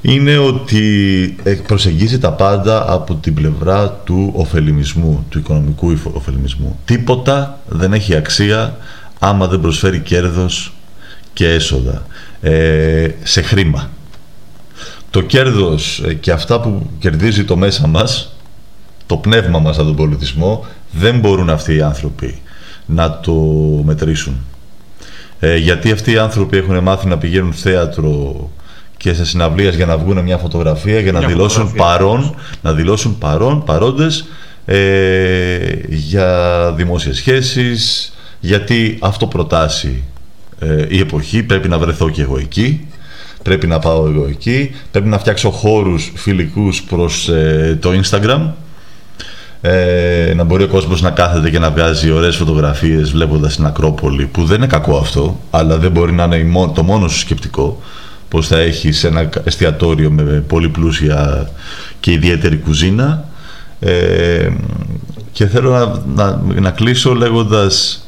είναι ότι προσεγγίζει τα πάντα από την πλευρά του ωφελημισμού, του οικονομικού ωφελημισμού. Τίποτα δεν έχει αξία άμα δεν προσφέρει κέρδος και έσοδα ε, σε χρήμα το κέρδος ε, και αυτά που κερδίζει το μέσα μας, το πνεύμα μας από τον πολιτισμό, δεν μπορούν αυτοί οι άνθρωποι να το μετρήσουν. Ε, γιατί αυτοί οι άνθρωποι έχουν μάθει να πηγαίνουν θέατρο και σε συναυλίες για να βγουν μια φωτογραφία, για να δηλώσουν παρόν, να δηλώσουν παρόν, παρόντες ε, για δημόσιες σχέσεις, γιατί αυτό προτάσει ε, η εποχή, πρέπει να βρεθώ και εγώ εκεί. Πρέπει να πάω εγώ εκεί, πρέπει να φτιάξω χώρους φιλικούς προς ε, το Instagram, ε, να μπορεί ο κόσμος να κάθεται και να βγάζει ωραίες φωτογραφίες βλέποντας την Ακρόπολη, που δεν είναι κακό αυτό, αλλά δεν μπορεί να είναι το μόνο σου σκεπτικό, πως θα έχεις ένα εστιατόριο με πολύ πλούσια και ιδιαίτερη κουζίνα. Ε, και θέλω να, να, να κλείσω λέγοντας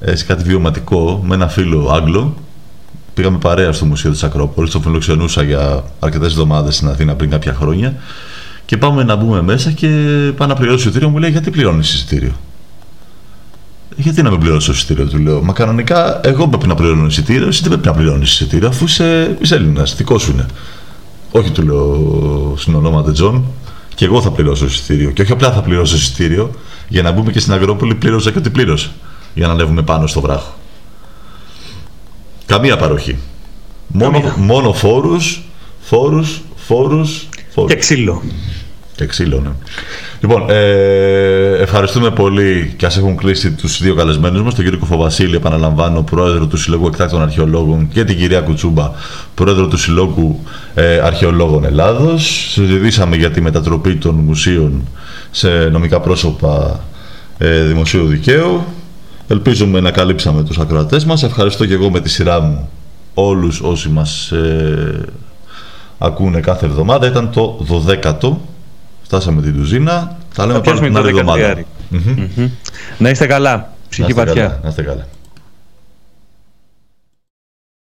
ε, κάτι βιωματικό με ένα φίλο Άγγλο, πήγαμε παρέα στο Μουσείο της Ακρόπολης, το φιλοξενούσα για αρκετές εβδομάδες στην Αθήνα πριν κάποια χρόνια και πάμε να μπούμε μέσα και πάω να πληρώσω εισιτήριο. Μου λέει: Γιατί πληρώνεις εισιτήριο; Γιατί να μην πληρώσω εισιτήριο, του λέω. Μα κανονικά εγώ πρέπει να πληρώνω εισιτήριο, εσύ δεν πρέπει να πληρώνεις εισιτήριο, αφού είσαι, είσαι Έλληνας, δικός σου είναι. Όχι, του λέω στην ονόματα Τζον, και εγώ θα πληρώσω εισιτήριο. Και όχι απλά θα πληρώσω εισιτήριο, για να μπούμε και στην Ακρόπολη πλήρωσα και ό,τι πλήρωσα. Για να ανέβουμε πάνω στο βράχο. Καμία παροχή. Μόνο, μόνο φόρους, φόρους, φόρους, φόρους. Και ξύλο. Και ξύλο, ναι. Λοιπόν, ε, ευχαριστούμε πολύ και ας έχουν κλείσει τους δύο καλεσμένους μας, τον κύριο Κοφοβασίλη, επαναλαμβάνω, πρόεδρο του Συλλόγου Εκτάκτων Αρχαιολόγων, και την κυρία Κουτσούμπα, πρόεδρο του Συλλόγου ε, Αρχαιολόγων Ελλάδος. Συζητήσαμε για τη μετατροπή των μουσείων σε νομικά πρόσωπα ε, δημοσίου δικαίου. Ελπίζουμε να καλύψαμε τους ακροατές μας. Ευχαριστώ και εγώ με τη σειρά μου όλους όσοι μας ε, ακούνε κάθε εβδομάδα. Ήταν το 12ο Φτάσαμε την τουζίνα. Τα λέμε πάλι την άλλη εβδομάδα. Να είστε καλά. Ψυχή βαθιά. Να είστε καλά.